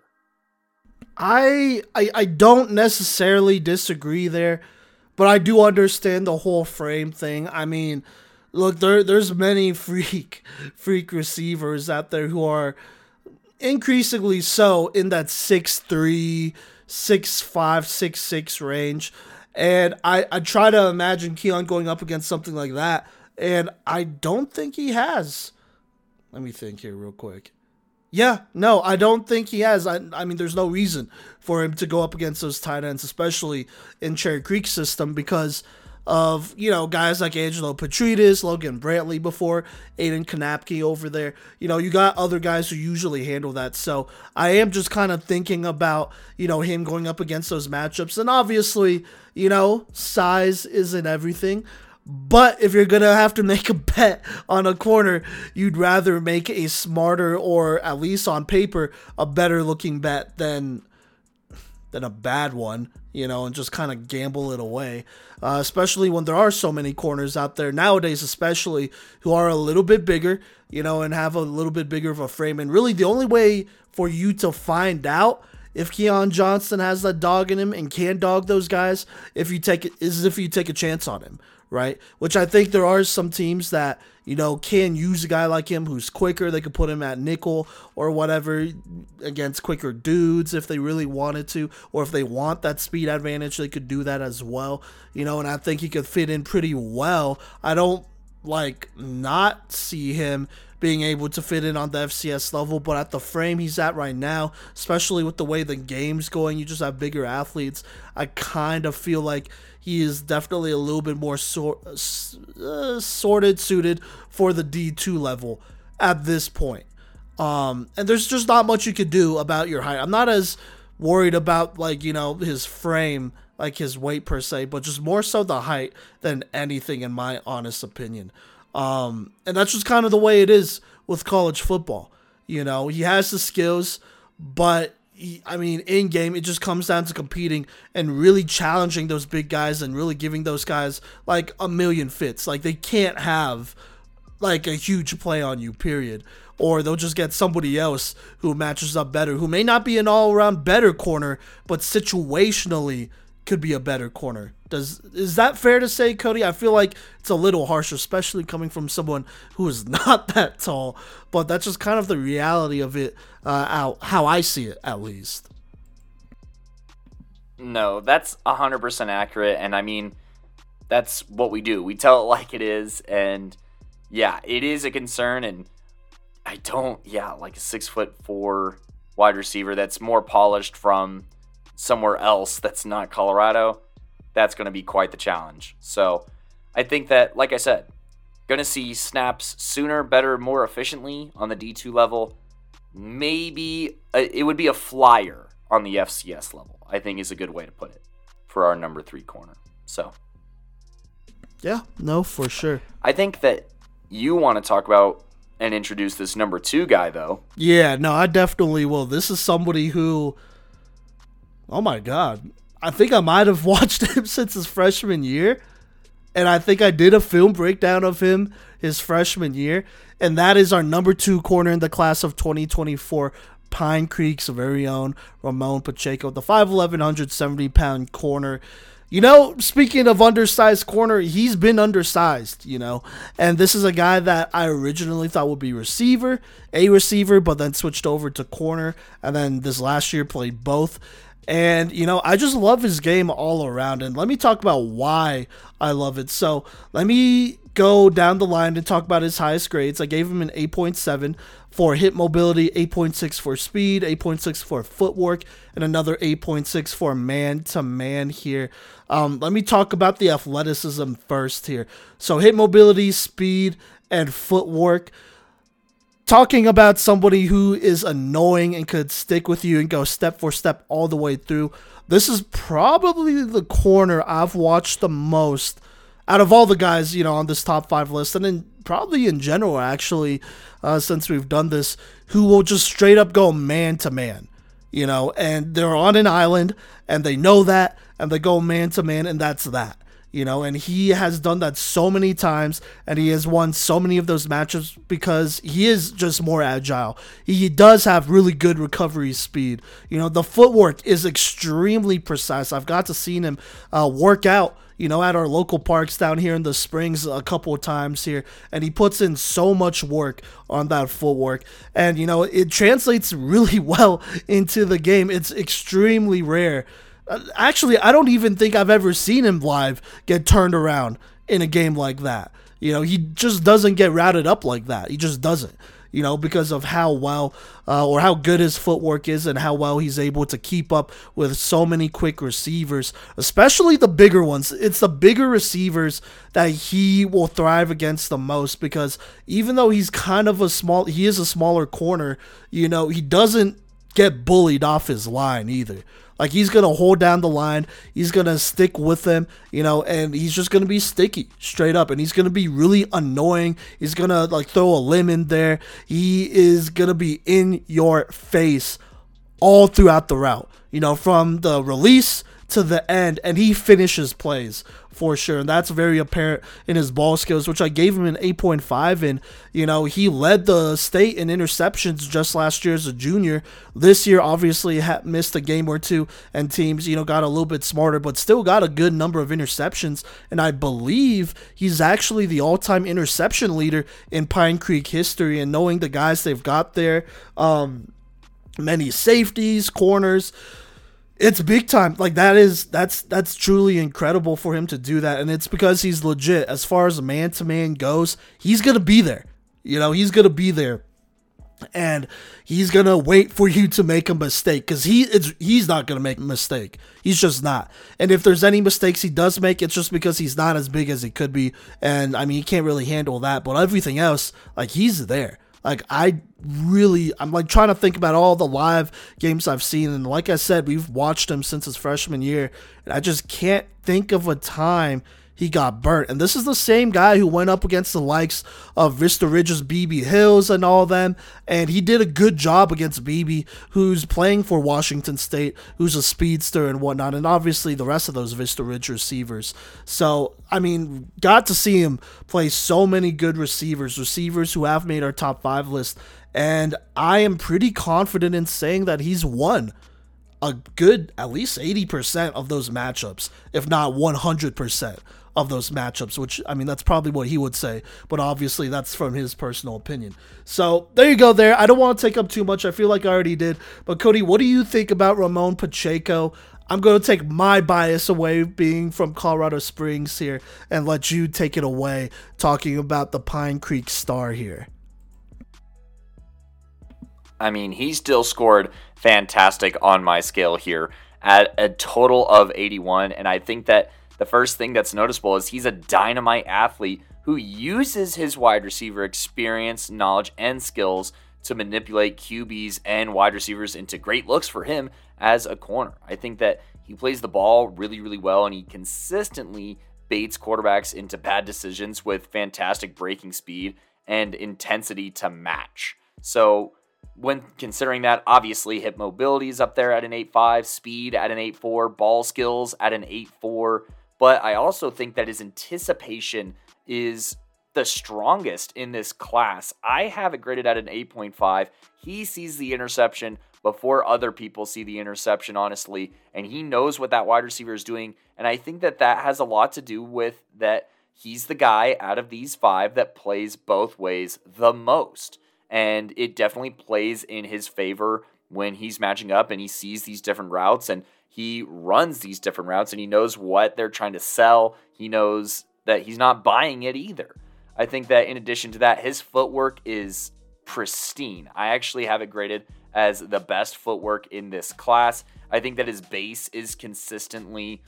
I, I I don't necessarily disagree there, but I do understand the whole frame thing. I mean, look, there there's many *laughs* freak freak receivers out there who are increasingly so in that six three, six five, six six range. And I, I try to imagine Keon going up against something like that, and I don't think he has. Let me think here real quick. Yeah, no, I don't think he has. I, I mean, there's no reason for him to go up against those tight ends, especially in Cherry Creek system, because of you know guys like Angelo Petridis, Logan Brantley before Aiden Kanapke over there. You know, you got other guys who usually handle that. So I am just kind of thinking about you know him going up against those matchups, and obviously you know size isn't everything. But if you're gonna have to make a bet on a corner, you'd rather make a smarter or at least on paper a better looking bet than than a bad one, you know, and just kind of gamble it away. Uh, especially when there are so many corners out there nowadays, especially who are a little bit bigger, you know, and have a little bit bigger of a frame. And really, the only way for you to find out if Keon Johnson has that dog in him and can dog those guys, if you take it, is if you take a chance on him, right? Which I think there are some teams that you know can use a guy like him who's quicker. They could put him at nickel or whatever against quicker dudes if they really wanted to, or if they want that speed advantage, they could do that as well. You know, and I think he could fit in pretty well. I don't like not see him being able to fit in on the FCS level, but at the frame he's at right now, especially with the way the game's going, you just have bigger athletes. I kind of feel like he is definitely a little bit more sor- uh, sorted, suited for the D2 level at this point. Um, and there's just not much you could do about your height. I'm not as worried about like you know his frame, like his weight per se, but just more so the height than anything, in my honest opinion. Um, and that's just kind of the way it is with college football. You know, he has the skills, but I mean, in game, it just comes down to competing and really challenging those big guys and really giving those guys like a million fits. Like they can't have like a huge play on you, period. Or they'll just get somebody else who matches up better, who may not be an all around better corner, but situationally could be a better corner. Does is that fair to say, Kodey? I feel like it's a little harsh, especially coming from someone who is *laughs* not that tall. But that's just kind of the reality of it, uh, how I see it, at least. No, that's hundred percent accurate, and I mean, that's what we do. We tell it *laughs* like it is, and yeah, it is a concern. And I don't, yeah, like a six foot four wide receiver that's more polished from somewhere else that's not Colorado that's going to be quite the challenge. So I think that, like I said, going to see snaps sooner, better, more efficiently on the D2 level. Maybe a, uh, it would be a flyer on the FCS level, I think is a good way to put it for our number three corner. So. Yeah, no, for sure. I think that you want to talk about and introduce this number two guy, though. Yeah, no, I definitely will. This is somebody who, oh my God, I think I might have *laughs* watched him since his freshman year. And I think I did a film breakdown of him his freshman year. And that is our number two corner in the class of 2024, Pine Creek's very own Ramon Pacheco, the 5'11, 170 pound corner. You know, speaking of undersized corner, he's been undersized, you know. And this is a guy that I originally thought would be receiver, a receiver, but then switched over to corner. And then this last year played both. And, you know, I just love his game all around. And let me talk about why I love it. So let me go down the line and talk about his highest grades. I gave him an 8.7 for hip mobility, 8.6 for speed, 8.6 for footwork, and another 8.6 for man to man here. Um, let me talk about the athleticism first here. So hip mobility, speed, and footwork talking about somebody who is annoying and could stick with you and go step for step all the way through. This is probably the corner I've watched the most out of all the guys, you know, on this top five list, and then probably in general, actually, uh, since we've done this, who will just straight up go man to man, you know, and they're on an island and they know that, and they go man to man, and that's that you know, and he has done that so many times and he has won so many of those matches because he is just more agile. He does have really good recovery speed. You know, the footwork is extremely precise. I've got to see him uh, work out you know, at our local parks down here in the springs a couple of times here, and he puts in so much work on that footwork, and you know, it translates *laughs* really well into the game. It's extremely rare uh, actually, I don't even think I've ever seen him live get turned around in a game like that. You know, he just doesn't get routed up like that. He just doesn't. You know, because of how well uh, or how good his footwork is and how well he's able to keep up with so many quick receivers, especially the bigger ones. It's the bigger receivers that he will thrive against the most because even though he's kind of a small, he is a smaller corner, you know, he doesn't get bullied off his line either. Like he's gonna hold down the line. He's gonna stick with them, you know, and he's just gonna be sticky straight up, and he's gonna be really annoying. He's gonna like throw a limb in there. He is gonna be in your face all throughout the route. You know, from the release to the end, and he finishes plays for sure. And that's very apparent in his ball skills, which I gave him an 8.5. And, you know, he led the state in interceptions just last year as a junior. This year, obviously, missed a game or two, and teams, you know, got a little bit smarter, but still got a good number of interceptions. And I believe he's actually the all time interception leader in Pine Creek history. And knowing the guys they've got there, um, many safeties, corners it's big time. Like that is that's that's truly incredible for him to do that. And it's because he's legit. As far as man to man goes he's gonna be there. You know he's gonna be there. And he's gonna wait for you to make a mistake because he it's he's not gonna make a mistake. He's just not. And if there's any mistakes he does make it's just because he's not as big as he could be. And i mean he can't really handle that. But everything else like he's there like I really I'm like trying to think about all the live games I've seen and like I said we've watched him since his freshman year and I just can't think of a time he got burnt. And this is the same guy who went up against the likes of Vista Ridge's BB Hills and all them. And he did a good job against BB, who's playing for Washington State, who's a speedster and whatnot. And obviously the rest of those Vista Ridge receivers. So, I mean, got to see him play so many good receivers, receivers who have made our top five list. And I am pretty confident in saying that he's won a good at least 80% of those matchups, if not 100% of those matchups, which I mean, that's probably what he would say, but obviously that's from his personal opinion. So there you go, there. I don't want to take up too much. I feel like I already did. But Kodey, what do you think about Ramon Pacheco? I'm going to take my bias away, being from Colorado Springs here, and let you take it away, talking about the Pine Creek Star here. I mean, he still scored fantastic on my scale here at a total of 81. And I think that the first thing that's noticeable is he's a dynamite athlete who uses his wide receiver experience, knowledge, and skills to manipulate QBs and wide receivers into great looks for him as a corner. I think that he plays the ball really, really well and he consistently baits quarterbacks into bad decisions with fantastic breaking speed and intensity to match. So when considering that, obviously hip mobility is up there at an 8.5, speed at an 8.4, ball skills at an 8.4. But I also think that his anticipation is the strongest in this class. I have it graded at an 8.5. He sees the interception before other people see the interception, honestly, and he knows what that wide receiver is doing. And I think that that has a lot to do with that he's the guy out of these five that plays both ways the most and it definitely plays in his favor when he's matching up and he sees these different routes and he runs these different routes and he knows what they're trying to sell. He knows that he's not buying it either. I think that in addition to that, his footwork is pristine. I actually have it graded as the best footwork in this class. I think that his base is consistently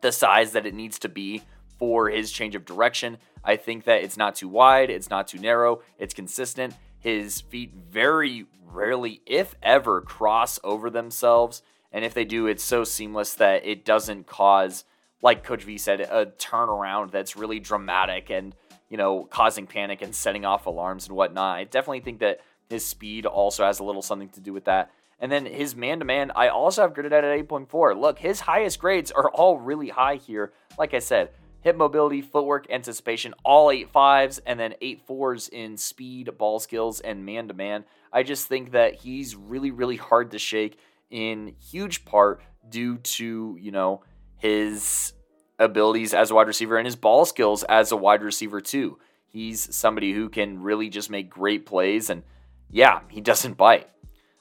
the size that it needs to be for his change of direction. I think that it's not too wide, it's not too narrow, it's consistent, his feet very rarely, if ever, cross over themselves. And if they do, it's so seamless that it doesn't cause, like Coach V said, a turnaround that's really dramatic and, you know, causing panic and setting off alarms and whatnot. I definitely think that his speed also has a little something to do with that. And then his man to man, I also have graded at 8.4. Look, his highest grades are all really high here. Like I said, hip mobility, footwork, anticipation, all eight fives, and then eight fours in speed, ball skills, and man to man. I just think that he's really, really hard to shake in huge part due to, you know, his abilities as a wide receiver and his ball skills as a wide receiver, too. He's somebody who can really just make great plays, and yeah, he doesn't bite.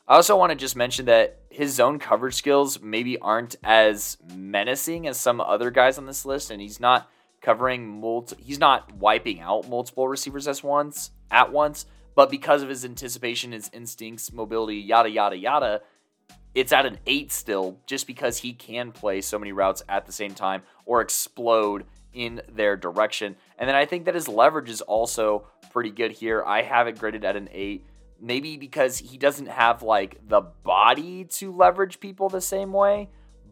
I also want to just mention that his zone coverage skills maybe aren't as menacing as some other guys on this list, and he's not covering multi he's not wiping out multiple receivers as once at once, but because of his anticipation, his instincts, mobility, yada yada yada, it's at an eight still, just because he can play so many routes at the same time or explode in their direction. And then I think that his leverage is also pretty good here. I have it graded at an eight maybe because he doesn't have like the body to leverage people the same way,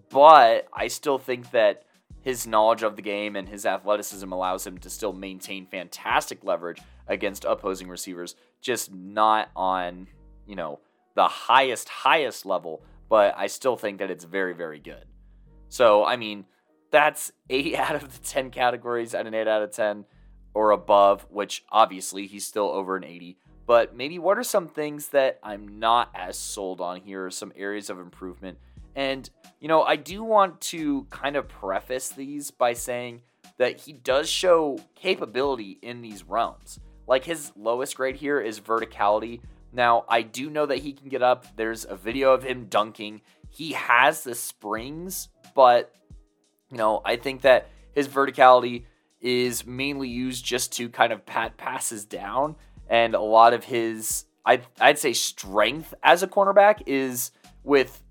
but I still think that his knowledge of the game and his athleticism allows him to still maintain fantastic leverage against opposing receivers, just not on, you know, the highest highest level, but I still think that it's very very good. So, I mean, that's *laughs* 8 out of the 10 categories at an 8 out of 10 or above, which obviously he's still over an 80 but maybe what are some things that I'm not as sold on here, some areas of improvement? And, you know, I do want to kind of preface these by saying that he does show capability in these realms. Like his lowest grade here is verticality. Now, I do know that he can get up. There's a video of him dunking. He has the springs, but, you know, I think that his verticality is mainly used just to kind of pat passes down and a lot of his I'd, I'd say strength as a cornerback is with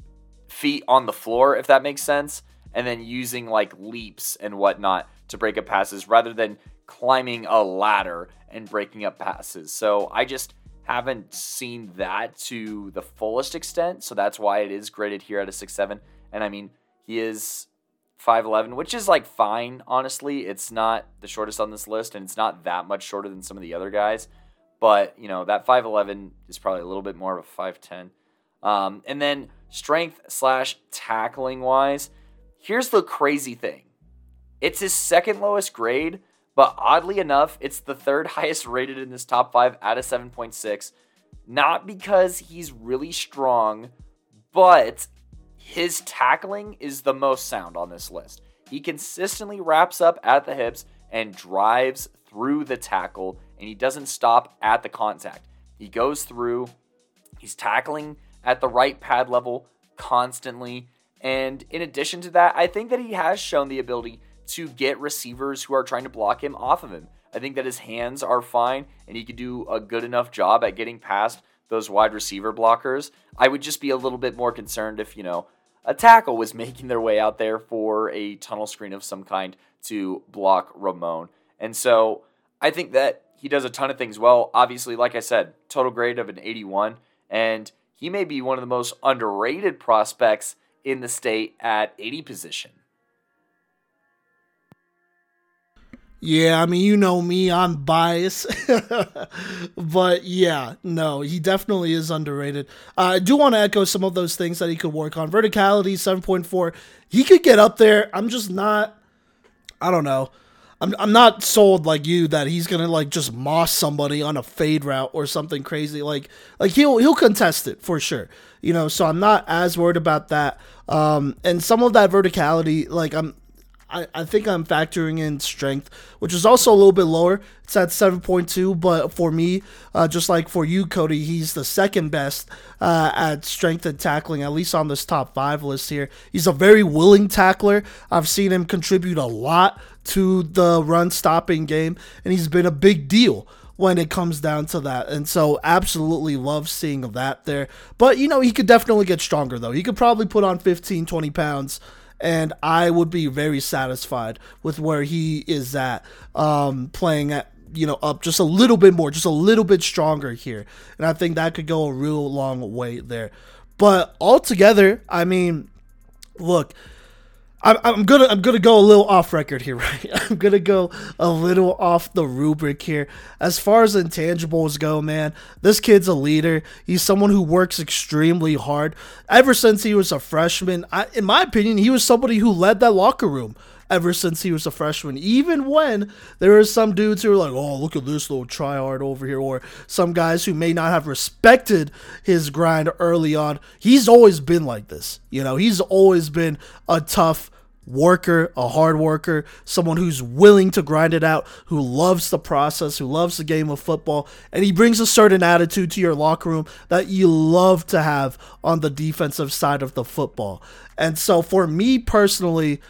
feet on the floor, if that makes sense, and then using like leaps and whatnot to break up passes rather than climbing a ladder and breaking up passes. So I just haven't seen that to the fullest extent. So that's why it is graded here at a 6 7. And I mean, he is 5'11, which is like fine, honestly. It's not the shortest on this list, and it's not that much shorter than some of the other guys. But, you know, that 5'11 is probably a little bit more of a 5'10. Um, and then strength slash tackling wise, here's the crazy thing it's his second lowest grade, but oddly enough, it's the third *laughs* highest rated in this top five at a 7.6. Not because he's really strong, but his tackling is the most sound on this list. He consistently wraps up at the hips and drives through the tackle, and he doesn't stop at the contact. He goes through, he's tackling at the right pad level constantly. And in addition to that, I think that he has shown the ability to get receivers who are trying to block him off of him. I think that his hands are fine and he could do a good enough job at getting past those wide receiver blockers. I would just be a little bit more concerned if, you know, a tackle was *laughs* making their way out there for a tunnel screen of some kind to block Ramon. And so I think that he does a ton of things well. Obviously, like I said, total grade of an 81. And he may be one of the most underrated prospects in the state at 80 position. Yeah, I mean, you know me, I'm biased. *laughs* but yeah, no, he definitely is underrated. Uh, I do want to echo some of those things that he could work on. Verticality, 7.4. He could get up there. I'm just not, I don't know. I'm, I'm not sold like you that he's gonna like just moss somebody on a fade route or something crazy like like he'll he'll contest it for sure you know so I'm not as worried about that um and some of that verticality like I'm I, I think I'm factoring in strength, which is also a little bit lower. It's at 7.2, but for me, uh, just like for you, Kodey, he's the second best uh, at strength and tackling, at least on this top five list here. He's a very willing tackler. I've seen him contribute a lot to the run stopping game, and he's been a big deal when it comes down to that. And so absolutely love seeing that there. But you know, he could definitely get stronger though. He could probably put on 15, 20 pounds and I would be very satisfied with where he is at, um, playing at you know up just a little bit more, just a little bit stronger here, and I think that could go a real long way there. But altogether, I mean, look, I'm, I'm gonna I'm gonna go a little off record here, *laughs* right? I'm gonna go a little off the rubric here. As far as intangibles go, man, this kid's a leader. He's someone who works extremely hard. Ever since he was a freshman, I, in my opinion, he was somebody who led that locker room ever since he was a freshman. Even when there are some dudes who are like, oh, look at this little tryhard over here, or some guys who may not have respected his grind early on. He's always been like this. You know, he's always been a tough worker, a hard worker, someone who's willing to grind it out, who loves the process, who loves the game of football, and he brings a certain attitude to your locker room that you love to have on the defensive side of the football. And so for me personally,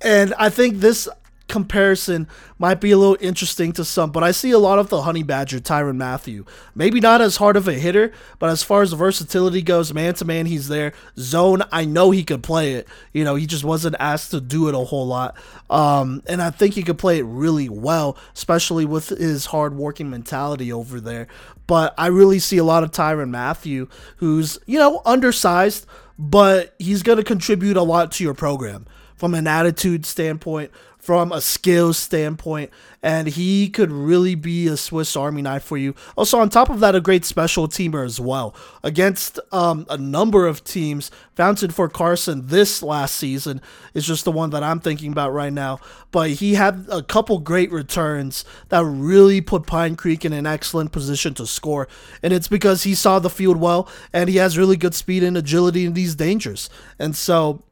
and I think this comparison might be a little interesting to some, but I see a lot of the Honey Badger, Tyrann Mathieu. Maybe not as hard of a hitter, but as far as versatility goes, man to man, he's there. Zone, I know he could play it. You know, he just wasn't asked to do it a whole lot. Um, and I think he could play it really well, especially with his hard working mentality over there. But I really see a lot of Tyrann Mathieu, who's, you know, undersized, but he's going to contribute a lot to your program from an attitude standpoint, from a skills standpoint, and he could really be a Swiss Army knife for you. Also, on top of that, a great special teamer as well. Against um, a number of teams, Fountain for Carson this last season is just the one that I'm thinking about right now. But he had a couple great returns that really put Pine Creek in an excellent position to score. And it's because he saw the field well and he has really good speed and agility in these dangers. And so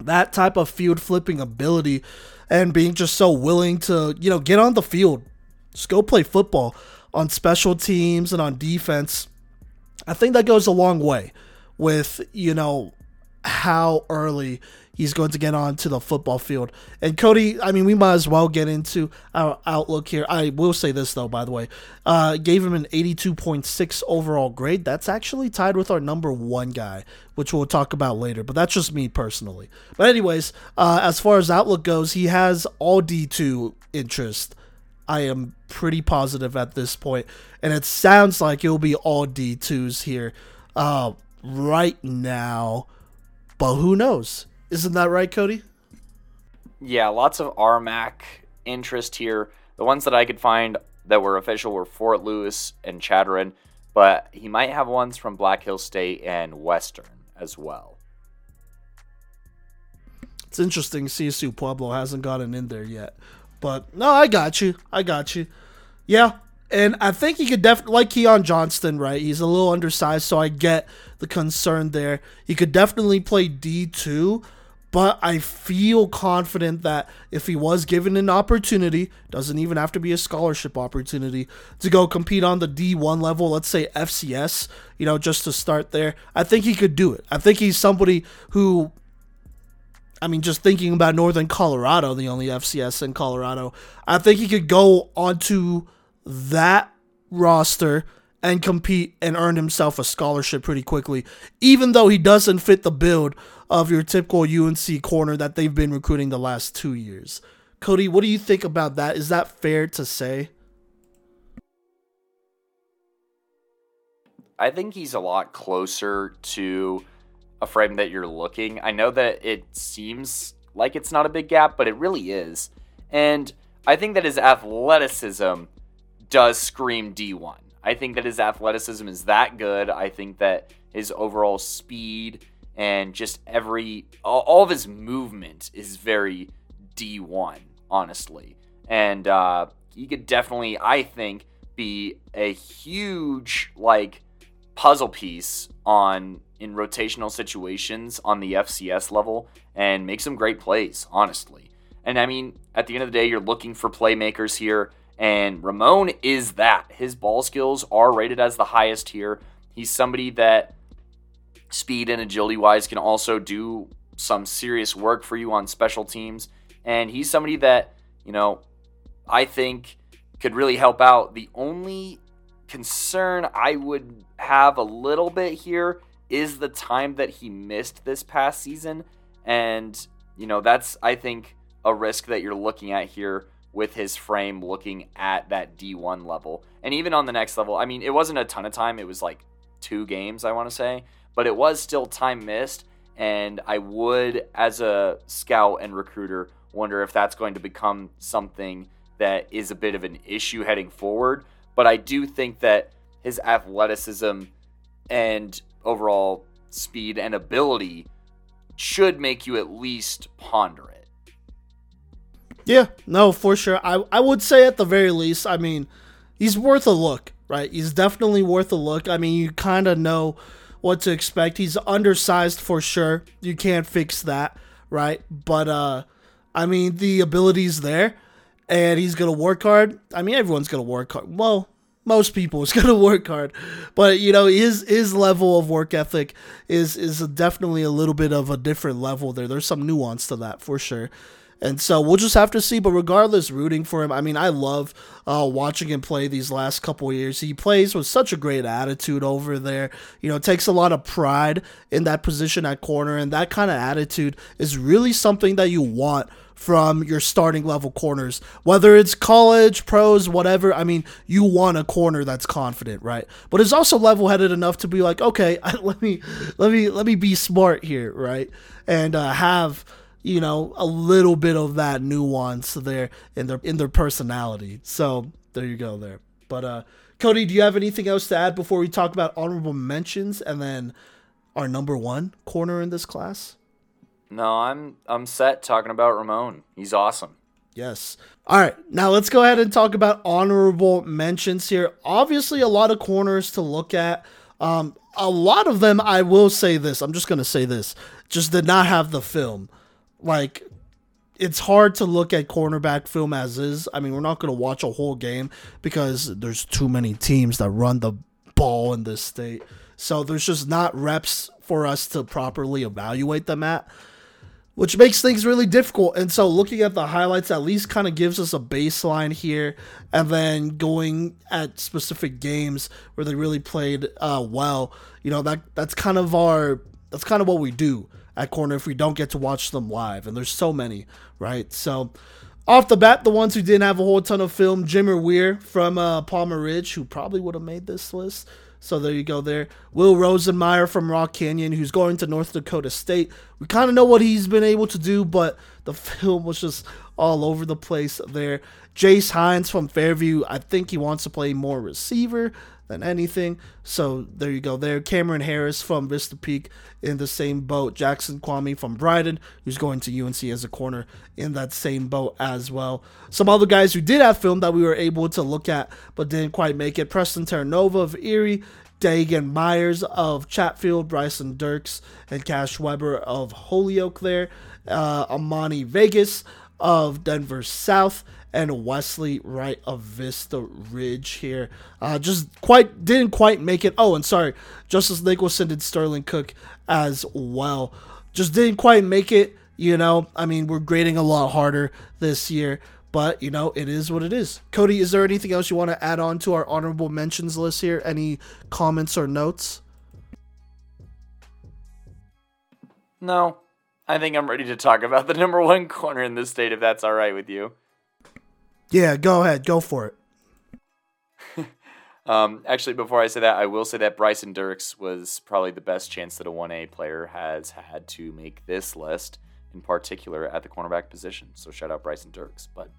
that type of field flipping ability and being just so willing to, you know, get on the field, just go play football on special teams and on defense. I think that goes a long way with, you know, how early he's going to get onto the football field. And Kodey, I mean, we might as well get into our outlook here. I will say this though, by the way, uh, gave him an 82.6 overall grade. That's actually tied with our number one guy, which we'll talk about later. But that's just me personally. But anyways, uh, as far as outlook goes, he has all D2 interest. I am pretty positive at this point, and it sounds like it'll be all D2s here uh, right now. But who knows? Isn't that right, Kodey? Yeah, lots of RMAC interest here. The ones that I could find that were official were Fort Lewis and Chadron, but he might have ones from Black Hills State and Western as well. It's interesting CSU Pueblo hasn't gotten in there yet. But no, I got you. I got you. Yeah. And I think he could definitely, like Keon Johnston, right? He's a little undersized, so I get the concern there. He could definitely play D2, but I feel confident that if he was given an opportunity, doesn't even have to be a scholarship opportunity, to go compete on the D1 level, let's say FCS, you know, just to start there, I think he could do it. I think he's somebody who I mean, just thinking about Northern Colorado, the only FCS in Colorado, I think he could go onto that roster and compete and earn himself a scholarship pretty quickly, even though he doesn't fit the build of your typical UNC corner that they've been recruiting the last two years. Kodey, what do you think about that? Is that fair to say? I think he's a lot closer to a frame that you're looking. I know that it seems like it's not a big gap, but it really is. And I think that his athleticism does scream D1. I think that his athleticism is that good. I think that his overall speed and just every all, of his movement is very D1, honestly. And uh, he could definitely, I think, be a huge like puzzle piece on in rotational situations on the FCS level and make some great plays, honestly. And I mean, at the end of the day, you're looking for playmakers here. And Ramon is that. His ball skills are rated as the highest here. He's somebody that speed and agility wise can also do some serious work for you on special teams. And he's somebody that, you know, I think could really help out. The only concern I would have a little bit here is the time that he missed this past season. And, you know, that's, I think, a risk that you're looking at here with his frame looking at that D1 level. And even on the next level, I mean, it wasn't a ton of time. It was like two games, I want to say, but it was still time missed. And I would, as a scout and recruiter, wonder if that's going to become something that is a bit of an issue heading forward. But I do think that his athleticism and overall speed and ability should make you at least ponder it. Yeah, no, for sure. I, I would say at the very least, I mean, he's worth a look, right? He's definitely worth a look. I mean, you kind of know what to expect. He's undersized for sure. You can't fix that, right? But uh I mean, the ability's there and he's going to work hard. I mean, everyone's going to work hard. Well, most people is *laughs* going to work hard but you know his his level of work ethic is is definitely a little bit of a different level there there's some nuance to that for sure and so we'll just have to see but regardless rooting for him i mean i love uh, watching him play these last couple years he plays with such a great attitude over there you know takes a lot of pride in that position at corner and that kind of attitude is really something that you want from your starting level corners, whether it's college, pros, whatever. I mean, you want a corner that's confident, right? But is also level headed enough to be like, okay, *laughs* let me, let me, let me be smart here, right? And uh, have you know a little bit of that nuance there in their in their personality. So there you go there. But uh, Kodey, do you have anything else to add before we talk about honorable mentions and then our number one corner in this class? No, I'm I'm set talking about Ramon. He's awesome. Yes. All right. Now let's go ahead and talk about honorable mentions here. Obviously, a lot of corners to look at. Um, a lot of them, I will say this. I'm just gonna say this. Just did not have the film. Like, it's hard to look at cornerback film as is. I mean, we're not gonna watch a whole game because there's too many teams that run the ball in this state. So there's just not reps for us to properly evaluate them at which makes things really difficult. And so looking at the highlights at least kind of gives us a baseline here, and then going at specific games where they really played uh, well. You know that that's kind of our that's kind of what we do at corner if we don't get to watch them live, and there's so many, right? So. Off the bat, the ones who didn't have a whole ton of film, Jimmer Weir from uh, Palmer Ridge, who probably would have made this list. So there you go there. Will Rosenmeyer from Rock Canyon, who's going to North Dakota State. We kind of know what he's been able to do, but the *laughs* film was just all over the place there. Jace Hines from Fairview, I think he wants to play more receiver than anything. So there you go there. Cameron Harris from Vista Peak in the same boat. Jackson Kwame from Brighton, who's going to UNC as a corner in that same boat as well. Some other guys who did have film that we were able to look at but didn't quite make it. Preston Terranova of Erie, Dagan Myers of Chatfield, Bryson Dirks, and Cash Weber of Holyoke there. Uh, Amani Vegas of Denver South and Wesley Wright of Vista Ridge here. Uh, just quite didn't quite make it. Oh, and sorry, Justice Nicholson did Sterling Cook as well. Just didn't quite make it. You know, I mean, we're grading a lot harder this year, but you know, it is what it is. Kodey, is there anything else you want to add on to our honorable mentions list here? Any comments or notes? No, I think I'm ready to talk about the *laughs* number one corner in this state, if that's all right with you. Yeah, go ahead. Go for it. *laughs* um, actually, before I say that, I will say that Bryson Dirks was probably the best chance that a 1A player has had to make this list, in particular at the cornerback position. So shout out Bryson Dirks. But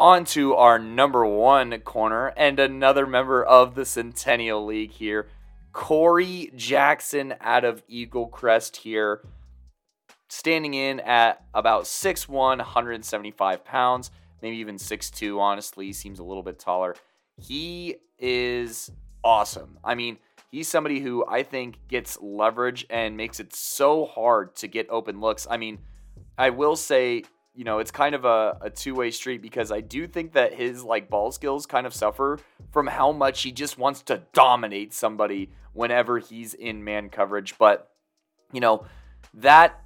on to our number one corner and another member of the Centennial League here, Corey Jackson out of Eaglecrest here, standing in at about 6'1, 175 pounds maybe even six two. honestly, seems a little bit taller. He is awesome. I mean, he's somebody who I think gets leverage and makes it so hard to get open looks. I mean, I will say, you know, it's kind of a, a two way street because I do think that his like ball skills kind of suffer from how much he just wants to dominate somebody whenever he's in man coverage. But, you know, that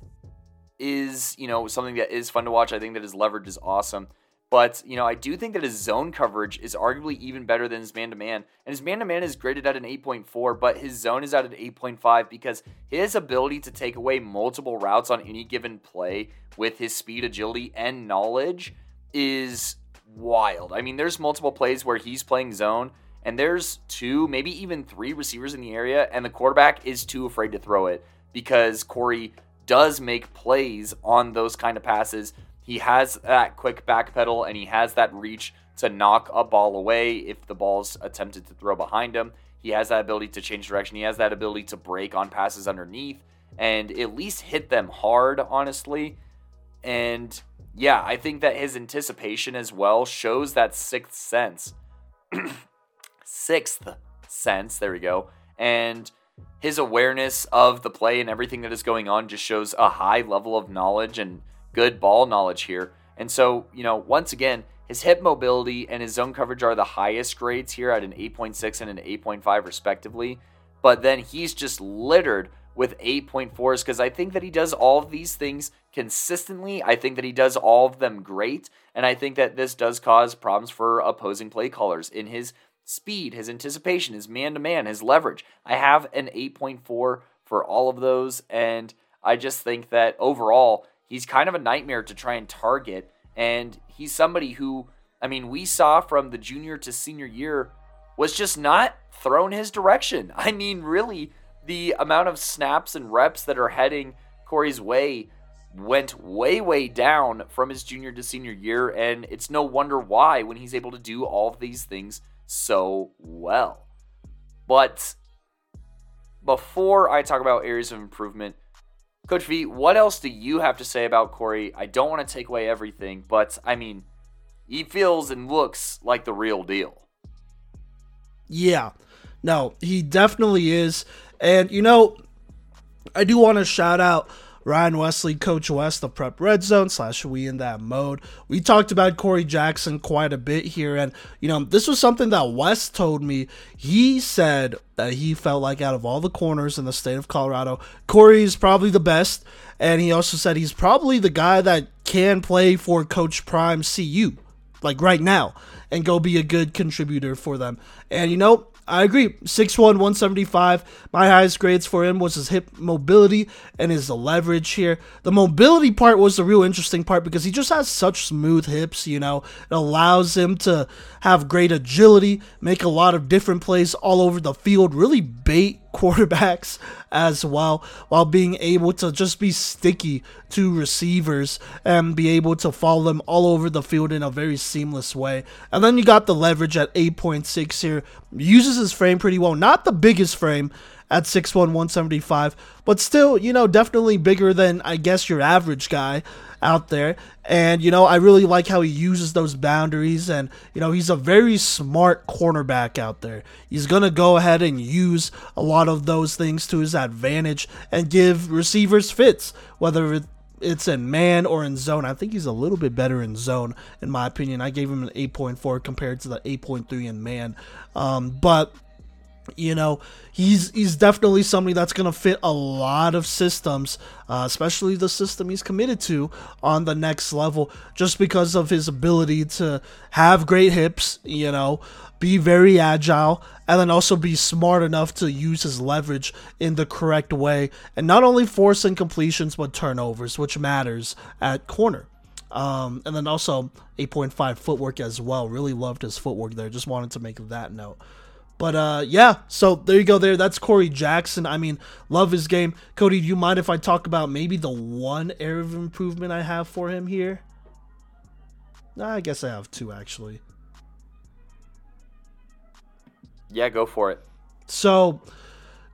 is, you know, something that is fun to watch. I think that his leverage is awesome. But, you know, I do think that his zone coverage is arguably even better than his man to man. And his man to man is graded at an 8.4, but his zone is at an 8.5 because his ability to take away multiple routes on any given play with his speed, agility, and knowledge is wild. I mean, there's multiple plays where he's playing zone and there's two, maybe even three receivers in the area, and the quarterback is too afraid to throw it because Corey does make plays on those kind of passes he has that quick back pedal and he has that reach to knock a ball away if the ball's attempted to throw behind him. He has that ability to change direction. He has that ability to break on passes underneath and at least hit them hard, honestly. And yeah, I think that his anticipation as well shows that sixth sense. *clears throat* sixth sense, there we go. And his awareness of the play and everything that is going on just shows a high level of knowledge and good ball knowledge here. And so, you know, once again, his hip mobility and his zone coverage are the highest grades here at an 8.6 and an 8.5, respectively. But then he's just littered with 8.4s because I think that he does all of these things consistently. I think that he does all of them great. And I think that this does cause problems for opposing play callers in his speed, his anticipation, his man to man, his leverage. I have an 8.4 for all of those. And I just think that overall, He's kind of a nightmare to try and target. And he's somebody who, I mean, we saw from the junior to senior year was just not thrown his direction. *laughs* I mean, really, the amount of snaps and reps that are heading Corey's way went way, way down from his junior to senior year. And it's no wonder why when he's able to do all of these things so well. But before I talk about areas of improvement, Coach V, what else do you have to say about Corey? I don't want to take away everything, but I mean, he feels and looks like the real deal. Yeah, no, he definitely is. And, you know, I do want to shout out Ryan Wesley, Coach West, the Prep Red Zone slash We in That Mode. We talked about Corey Jackson quite a bit here, and you know this was something that West told me. He said that he felt like out of all the corners in the state of Colorado, Corey is probably the best, and he also said he's probably the guy that can play for Coach Prime CU, like right now, and go be a good contributor for them. And you know, I agree. 6'1, 175. My highest grades for him was his hip mobility and his leverage here. The mobility part was the real interesting part because he just has such smooth hips, you know. It allows him to have great agility, make a lot of different plays all over the field, really bait quarterbacks as well, while being able to just be sticky to receivers and be able to follow them all over the field in a very seamless way. And then you got the leverage at 8.6 here. Uses his frame pretty well. Not the biggest frame at 6'1, 175, but still, you know, definitely bigger than I guess your average guy out there. And, you know, I really like how he uses those boundaries. And, you know, he's a very smart cornerback out there. He's going to go ahead and use a lot of those things to his advantage and give receivers fits, whether it's in man or in zone. I think he's a little bit better in zone, in my opinion. I gave him an 8.4 compared to the 8.3 in man. Um, but you know he's he's definitely somebody that's going to fit a lot of systems uh, especially the system he's committed to on the next level just because of his ability to have great hips you know be very agile and then also be smart enough to use his leverage in the correct way and not only force incompletions but turnovers which matters at corner. Um, and then also 8.5 footwork as well. Really loved his footwork there. Just wanted to make that note but uh, yeah, so there you go. There, that's Corey Jackson. I mean, love his game. Kodey, do you mind if I talk about maybe the one area of improvement I have for him here? I guess I have two actually. Yeah, go for it. So,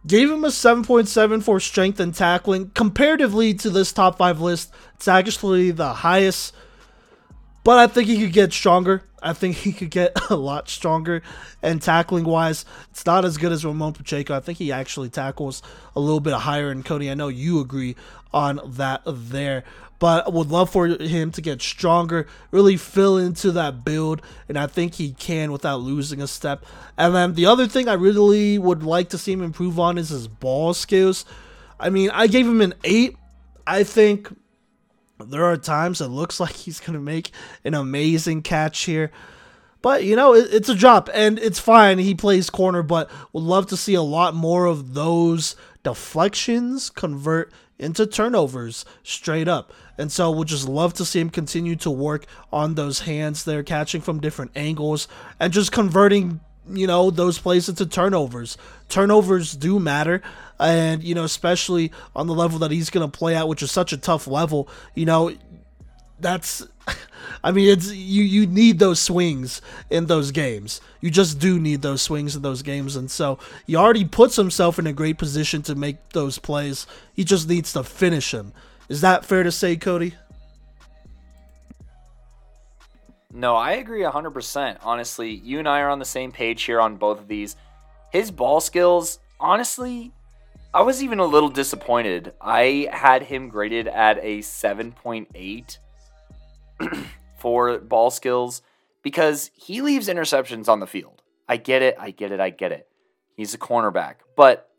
gave him a 7.7 for strength and tackling. Comparatively to this top five list, it's actually the highest, but I think he could get stronger. I think he could get *laughs* a lot stronger. And tackling wise, it's not as good as Ramon Pacheco. I think he actually tackles a little bit higher. And Kodey, I know you agree on that there. But I would love for him to get stronger, really fill into that build, and I think he can without losing a step. And then the other thing I really would like to see him improve on is his ball skills. I mean, I gave him an 8. I think there are times it looks *laughs* like he's going to make an amazing catch here. But, you know, it, it's a drop and it's fine. He plays corner, but would love to see a lot more of those deflections convert into turnovers straight up. And so we'll just love to see him continue to work on those hands there, catching from different angles and just converting you know those plays into turnovers. Turnovers do matter, and you know especially on the level that he's going to play at, which is such a tough level. You know, that's. *laughs* I mean, it's you. You need those swings in those games. You just do need those swings in those games, and so he already puts himself in a great position to make those plays. He just needs to finish them. Is that fair to say, Kodey? No, I agree 100%. Honestly, you and I are on the same page here on both of these. His ball skills, honestly, I was even a little disappointed. I had him graded at a 7.8 *clears throat* for ball skills because he leaves interceptions on the field. I get it, I get it, I get it. He's a cornerback. But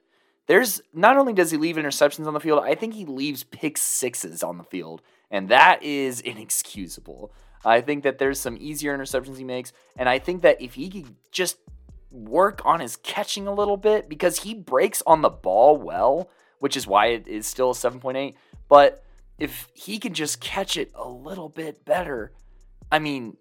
there's not only does he leave interceptions on the field, I think he leaves pick sixes on the field. And that is *laughs* inexcusable. I think that there's some easier interceptions he makes, and I think that if he could just work on his catching a little bit because he breaks on the ball well, which is why it is still a 7.8, but if he can just catch it a little bit better, I mean,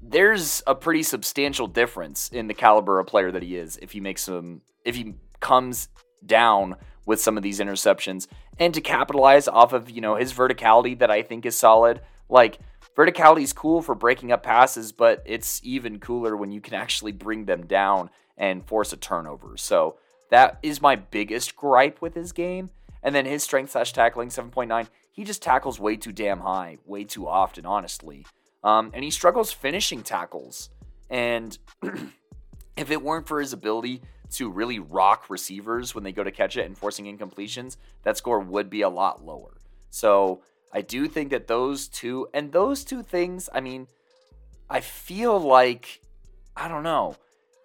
there's a pretty substantial difference in the caliber of player that he is if he makes some if he comes down with some of these interceptions and to capitalize off of, you know, his verticality that I think is solid. Like Verticality is cool for breaking up passes, but it's even cooler when you can actually bring them down and force a turnover. So that is my biggest gripe with his game. And then his strength slash tackling 7.9, he just tackles way too damn high, way too often, honestly. Um, and he struggles finishing tackles. And *clears throat* if it weren't for his ability to really rock receivers when they go to catch it and forcing incompletions, that score would be a lot lower. So I do think that those two, and those two things, I mean, I feel like, I don't know,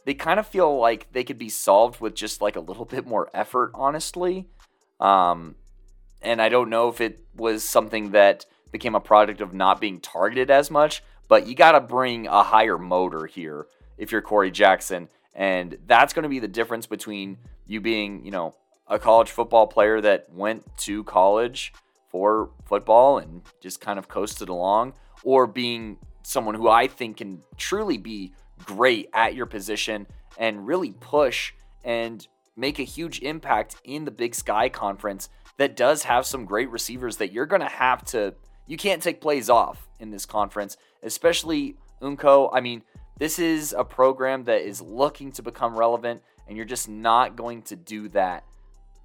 they kind of feel like they could be solved with just like a little bit more effort, honestly. Um, and I don't know if it was something that became a product of not being targeted as much, but you got to bring a higher motor here if you're Corey Jackson And that's going to be the difference between you being, you know, a college football player that went to college for football and just kind of coasted along, or being someone who I think can truly be great at your position and really push and make a huge impact in the Big Sky Conference that does have some great receivers that you're going to have to, you can't take plays off in this conference, especially Unco. I mean, this is a program that is looking to become relevant, and you're just not going to do that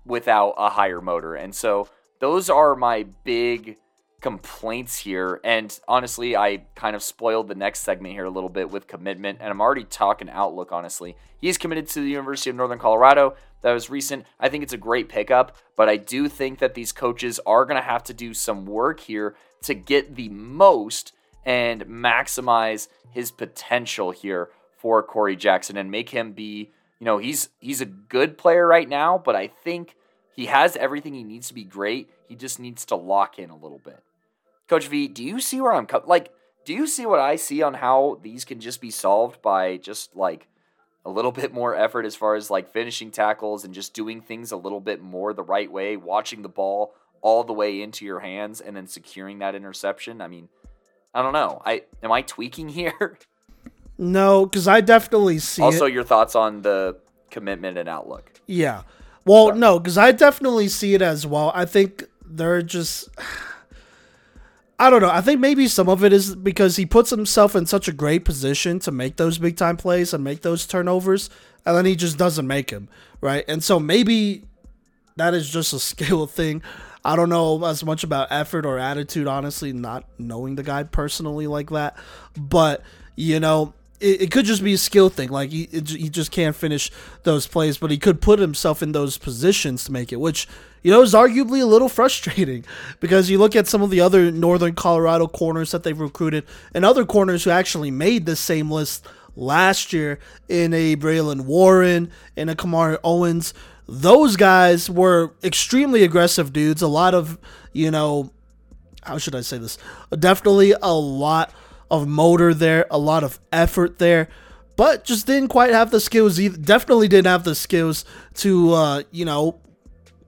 without a higher motor. And so those are my big complaints here. And honestly, I kind of spoiled the next segment here a little bit with commitment, and I'm already talking outlook, honestly. He's committed to the University of Northern Colorado. That was recent. I think it's a great pickup, but I do think that these coaches are going to have to do some work here to get the most and maximize his potential here for Corey Jackson and make him be, you know, he's he's a good player right now, but I think he has everything he needs to be great. He just needs to lock in a little bit. Coach V, do you see where I'm co- like do you see what I see on how these can just be solved by just like a little *laughs* bit more effort as far as like finishing tackles and just doing things a little bit more the right way, watching the ball all the way into your hands and then securing that interception? I mean, I don't know. I am I tweaking *laughs* here? No, because I definitely see. Also, it. your thoughts on the commitment and outlook? Yeah. Well, Sorry. no, because I definitely see it as well. I think they're just. I don't know. I think maybe some of it is because he puts himself in such a great position to make those big time plays and make those turnovers, and then he just doesn't make them, right? And so maybe that is just a *laughs* skill thing. I don't know as much about effort or attitude, honestly, not knowing the guy personally like that. But, you know, it, could just be a skill thing. Like, he, he just can't finish those plays, but he could put himself in those positions to make it, which, you know, is arguably a little *laughs* frustrating because you look at some of the other Northern Colorado corners that they've recruited and other corners who actually made the same list last year in a Braylon Warren, in a Kamari Owens those guys were extremely aggressive dudes. A lot of, you know, how should I say this? Definitely a lot of motor there, a lot of effort there, but just didn't quite have the skills. Either. Definitely didn't have the skills to, uh, you know,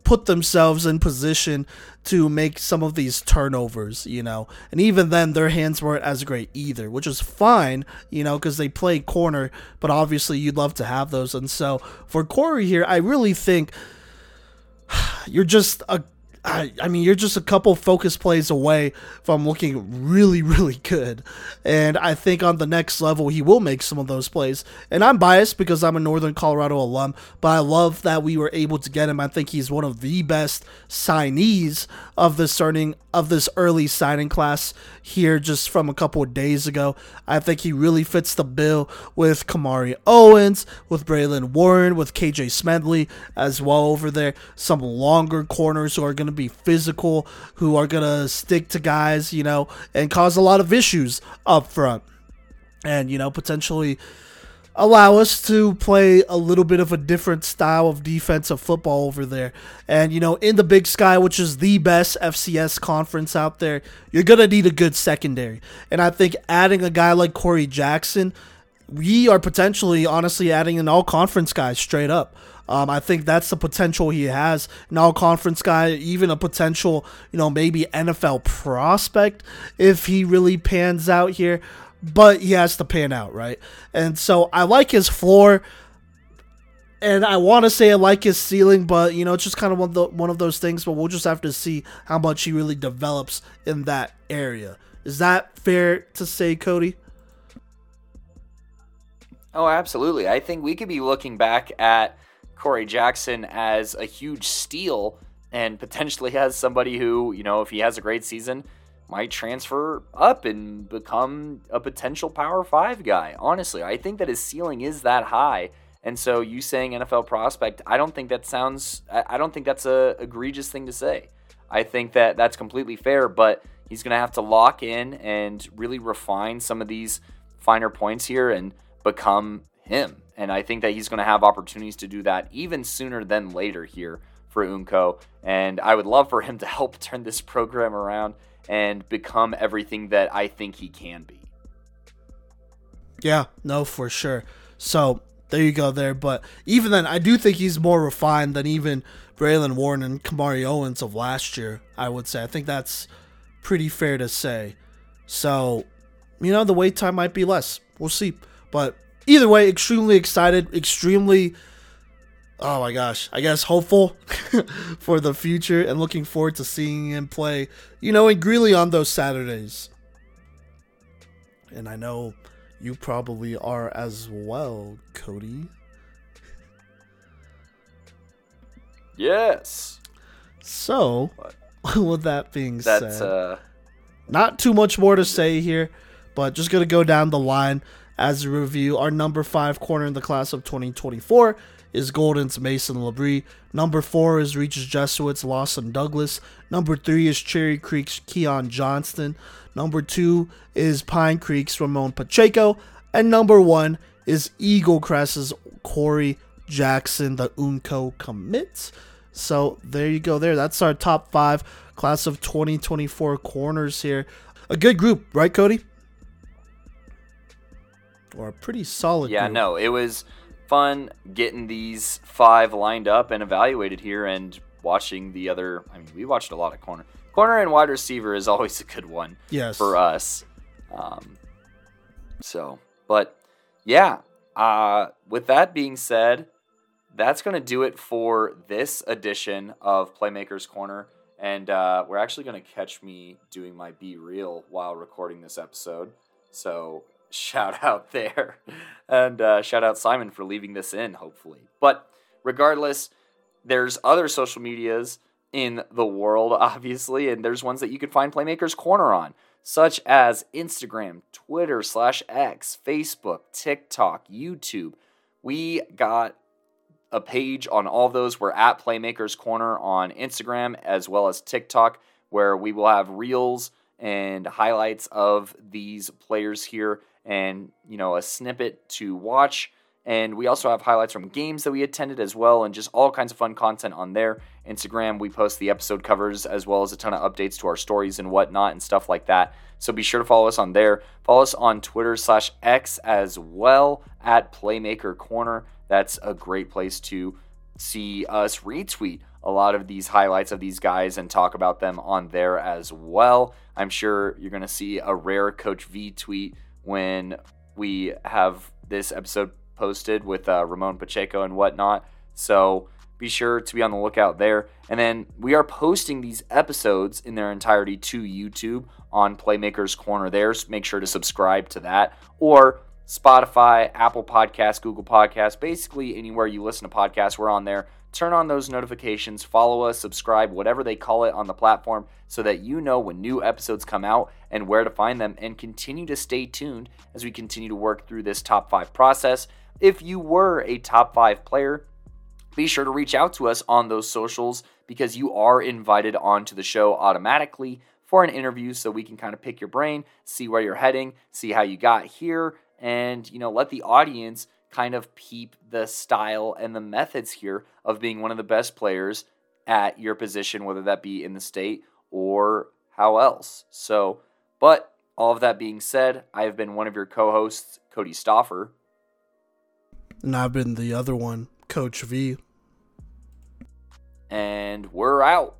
put themselves in position to make some of these turnovers, you know. And even then, their hands weren't as great either, which is fine, you know, because they play corner, but obviously you'd love to have those. And so for Corey here, I really think *sighs* you're just a I, I mean, you're just a couple focus plays away from looking really, *laughs* really good. And I think on the next level, he will make some of those plays. And I'm biased because I'm a Northern Colorado alum, but I love that we were able to get him. I think he's one of the best signees of the starting of this early signing class here just from a couple of days ago. I think he really fits the bill with Kamari Owens, with Braylon Warren, with KJ Smedley as well over there. Some longer corners who are going to be physical, who are going to stick to guys, you know, and cause a lot of issues up front. And, you know, potentially allow us to play a little bit of a different style of defensive football over there. And, you know, in the Big Sky, which is the best FCS conference out there, you're going to need a good secondary. And I think adding a guy like Corey Jackson, we are potentially, honestly, adding an all conference guy straight up. Um, I think that's the potential he has. All conference guy, even a potential, you know, maybe NFL prospect if he really pans out here but he has to pan out, right? And so I like his floor, and I want to say I like his ceiling, but you know, it's just kind of one of, the, one of those things. But we'll just have to see how much he really develops in that area. Is that fair to say, Kodey? Oh, absolutely. I think we could be looking back at Corey Jackson as a huge steal and potentially *laughs* as somebody who, you know, if he has a great season, might transfer up and become a potential Power Five guy. Honestly, I think that his ceiling is that high. And so you saying NFL prospect, I don't think that sounds. I don't think that's a egregious thing to say. I think that that's completely fair, but he's going to have to lock in and really refine some of these finer points here and become him. And I think that he's going to have opportunities to do that even sooner than later here for Unco. And I would love for him *laughs* to help turn this program around and become everything that I think he can be. Yeah, no, for sure. So there you go there. But even then, I do think he's more refined than even Braylon Warren and Kamari Owens of last year. I would say. I think that's pretty fair to say. So, you know, the wait time might be less. We'll see. But either way, extremely excited, extremely oh my gosh, I guess hopeful *laughs* for the future and looking forward to seeing him play, you know, in Greeley on those Saturdays. And I know you probably are as well, Kodey. Yes. So, *laughs* with that being That's, said, uh, not too much more to say here, but just gonna go down the line as a review. Our number five corner in the class of 2024 is Golden's Mason Labrie. Number four is Regis Jesuit's Lawson Douglas. Number three is Cherry Creek's Keon Johnston. Number two is Pine Creek's Ramon Pacheco. And number one is Eaglecrest's Corey Jackson, the Unco commits. So there you go. There, that's our top five class of 2024 corners here. A good group, right, Kodey? Or a pretty solid. yeah, group. no, it was fun getting these five lined up and evaluated here and watching the other. I mean, we watched a lot of corner. Corner and wide receiver is *laughs* always a good one Yes. for us. Um, so, but yeah, uh, with that being said, that's going to do it for this edition of Playmakers Corner. And uh, we're actually going to catch me doing my BeReal while recording this episode. So, shout out there. And uh, shout out Simon for leaving this in, hopefully. But regardless, there's other social medias in the world, *laughs* obviously, and there's ones that you can find Playmakers Corner on, such as Instagram, Twitter slash X, Facebook, TikTok, YouTube. We got a page on all those. We're at Playmakers Corner on Instagram as well as TikTok, where we will have reels and highlights of these players here and, you know, a snippet to watch. And we also have highlights from games that we attended as well, and just all kinds of fun content on there. Instagram, we post the episode covers as well as a ton of updates to our stories and whatnot and stuff like that. So be sure to follow us on there. Follow us on Twitter slash X as well at Playmaker Corner. That's a great place to see us retweet a lot of these highlights of these guys and talk about them on there as well. I'm sure you're going to see a rare Coach V tweet when we have this episode posted with uh, Ramon Pacheco and whatnot. So be sure to be on the lookout there. And then we are posting these episodes in their entirety to YouTube on Playmakers Corner there. So make sure to subscribe to that. Or Spotify, Apple Podcasts, Google Podcasts, basically anywhere you listen to podcasts, we're on there. Turn on those notifications, follow us, subscribe, whatever they call it on the platform, so that you know when new episodes come out and where to find them, and continue to stay tuned as we continue to work through this top five process. If you were a top five player, be sure to reach out to us on those socials because you are invited onto the show automatically for an interview so we can kind of pick your brain, see where you're heading, see how you got here, and you know, let the audience kind of peep the style and the methods here of being one of the best players at your position, whether that be in the state or how else. So, but all of that being said, I have been one of your co hosts, Kodey Stoffer. And I've been the other one, Coach V. And we're out.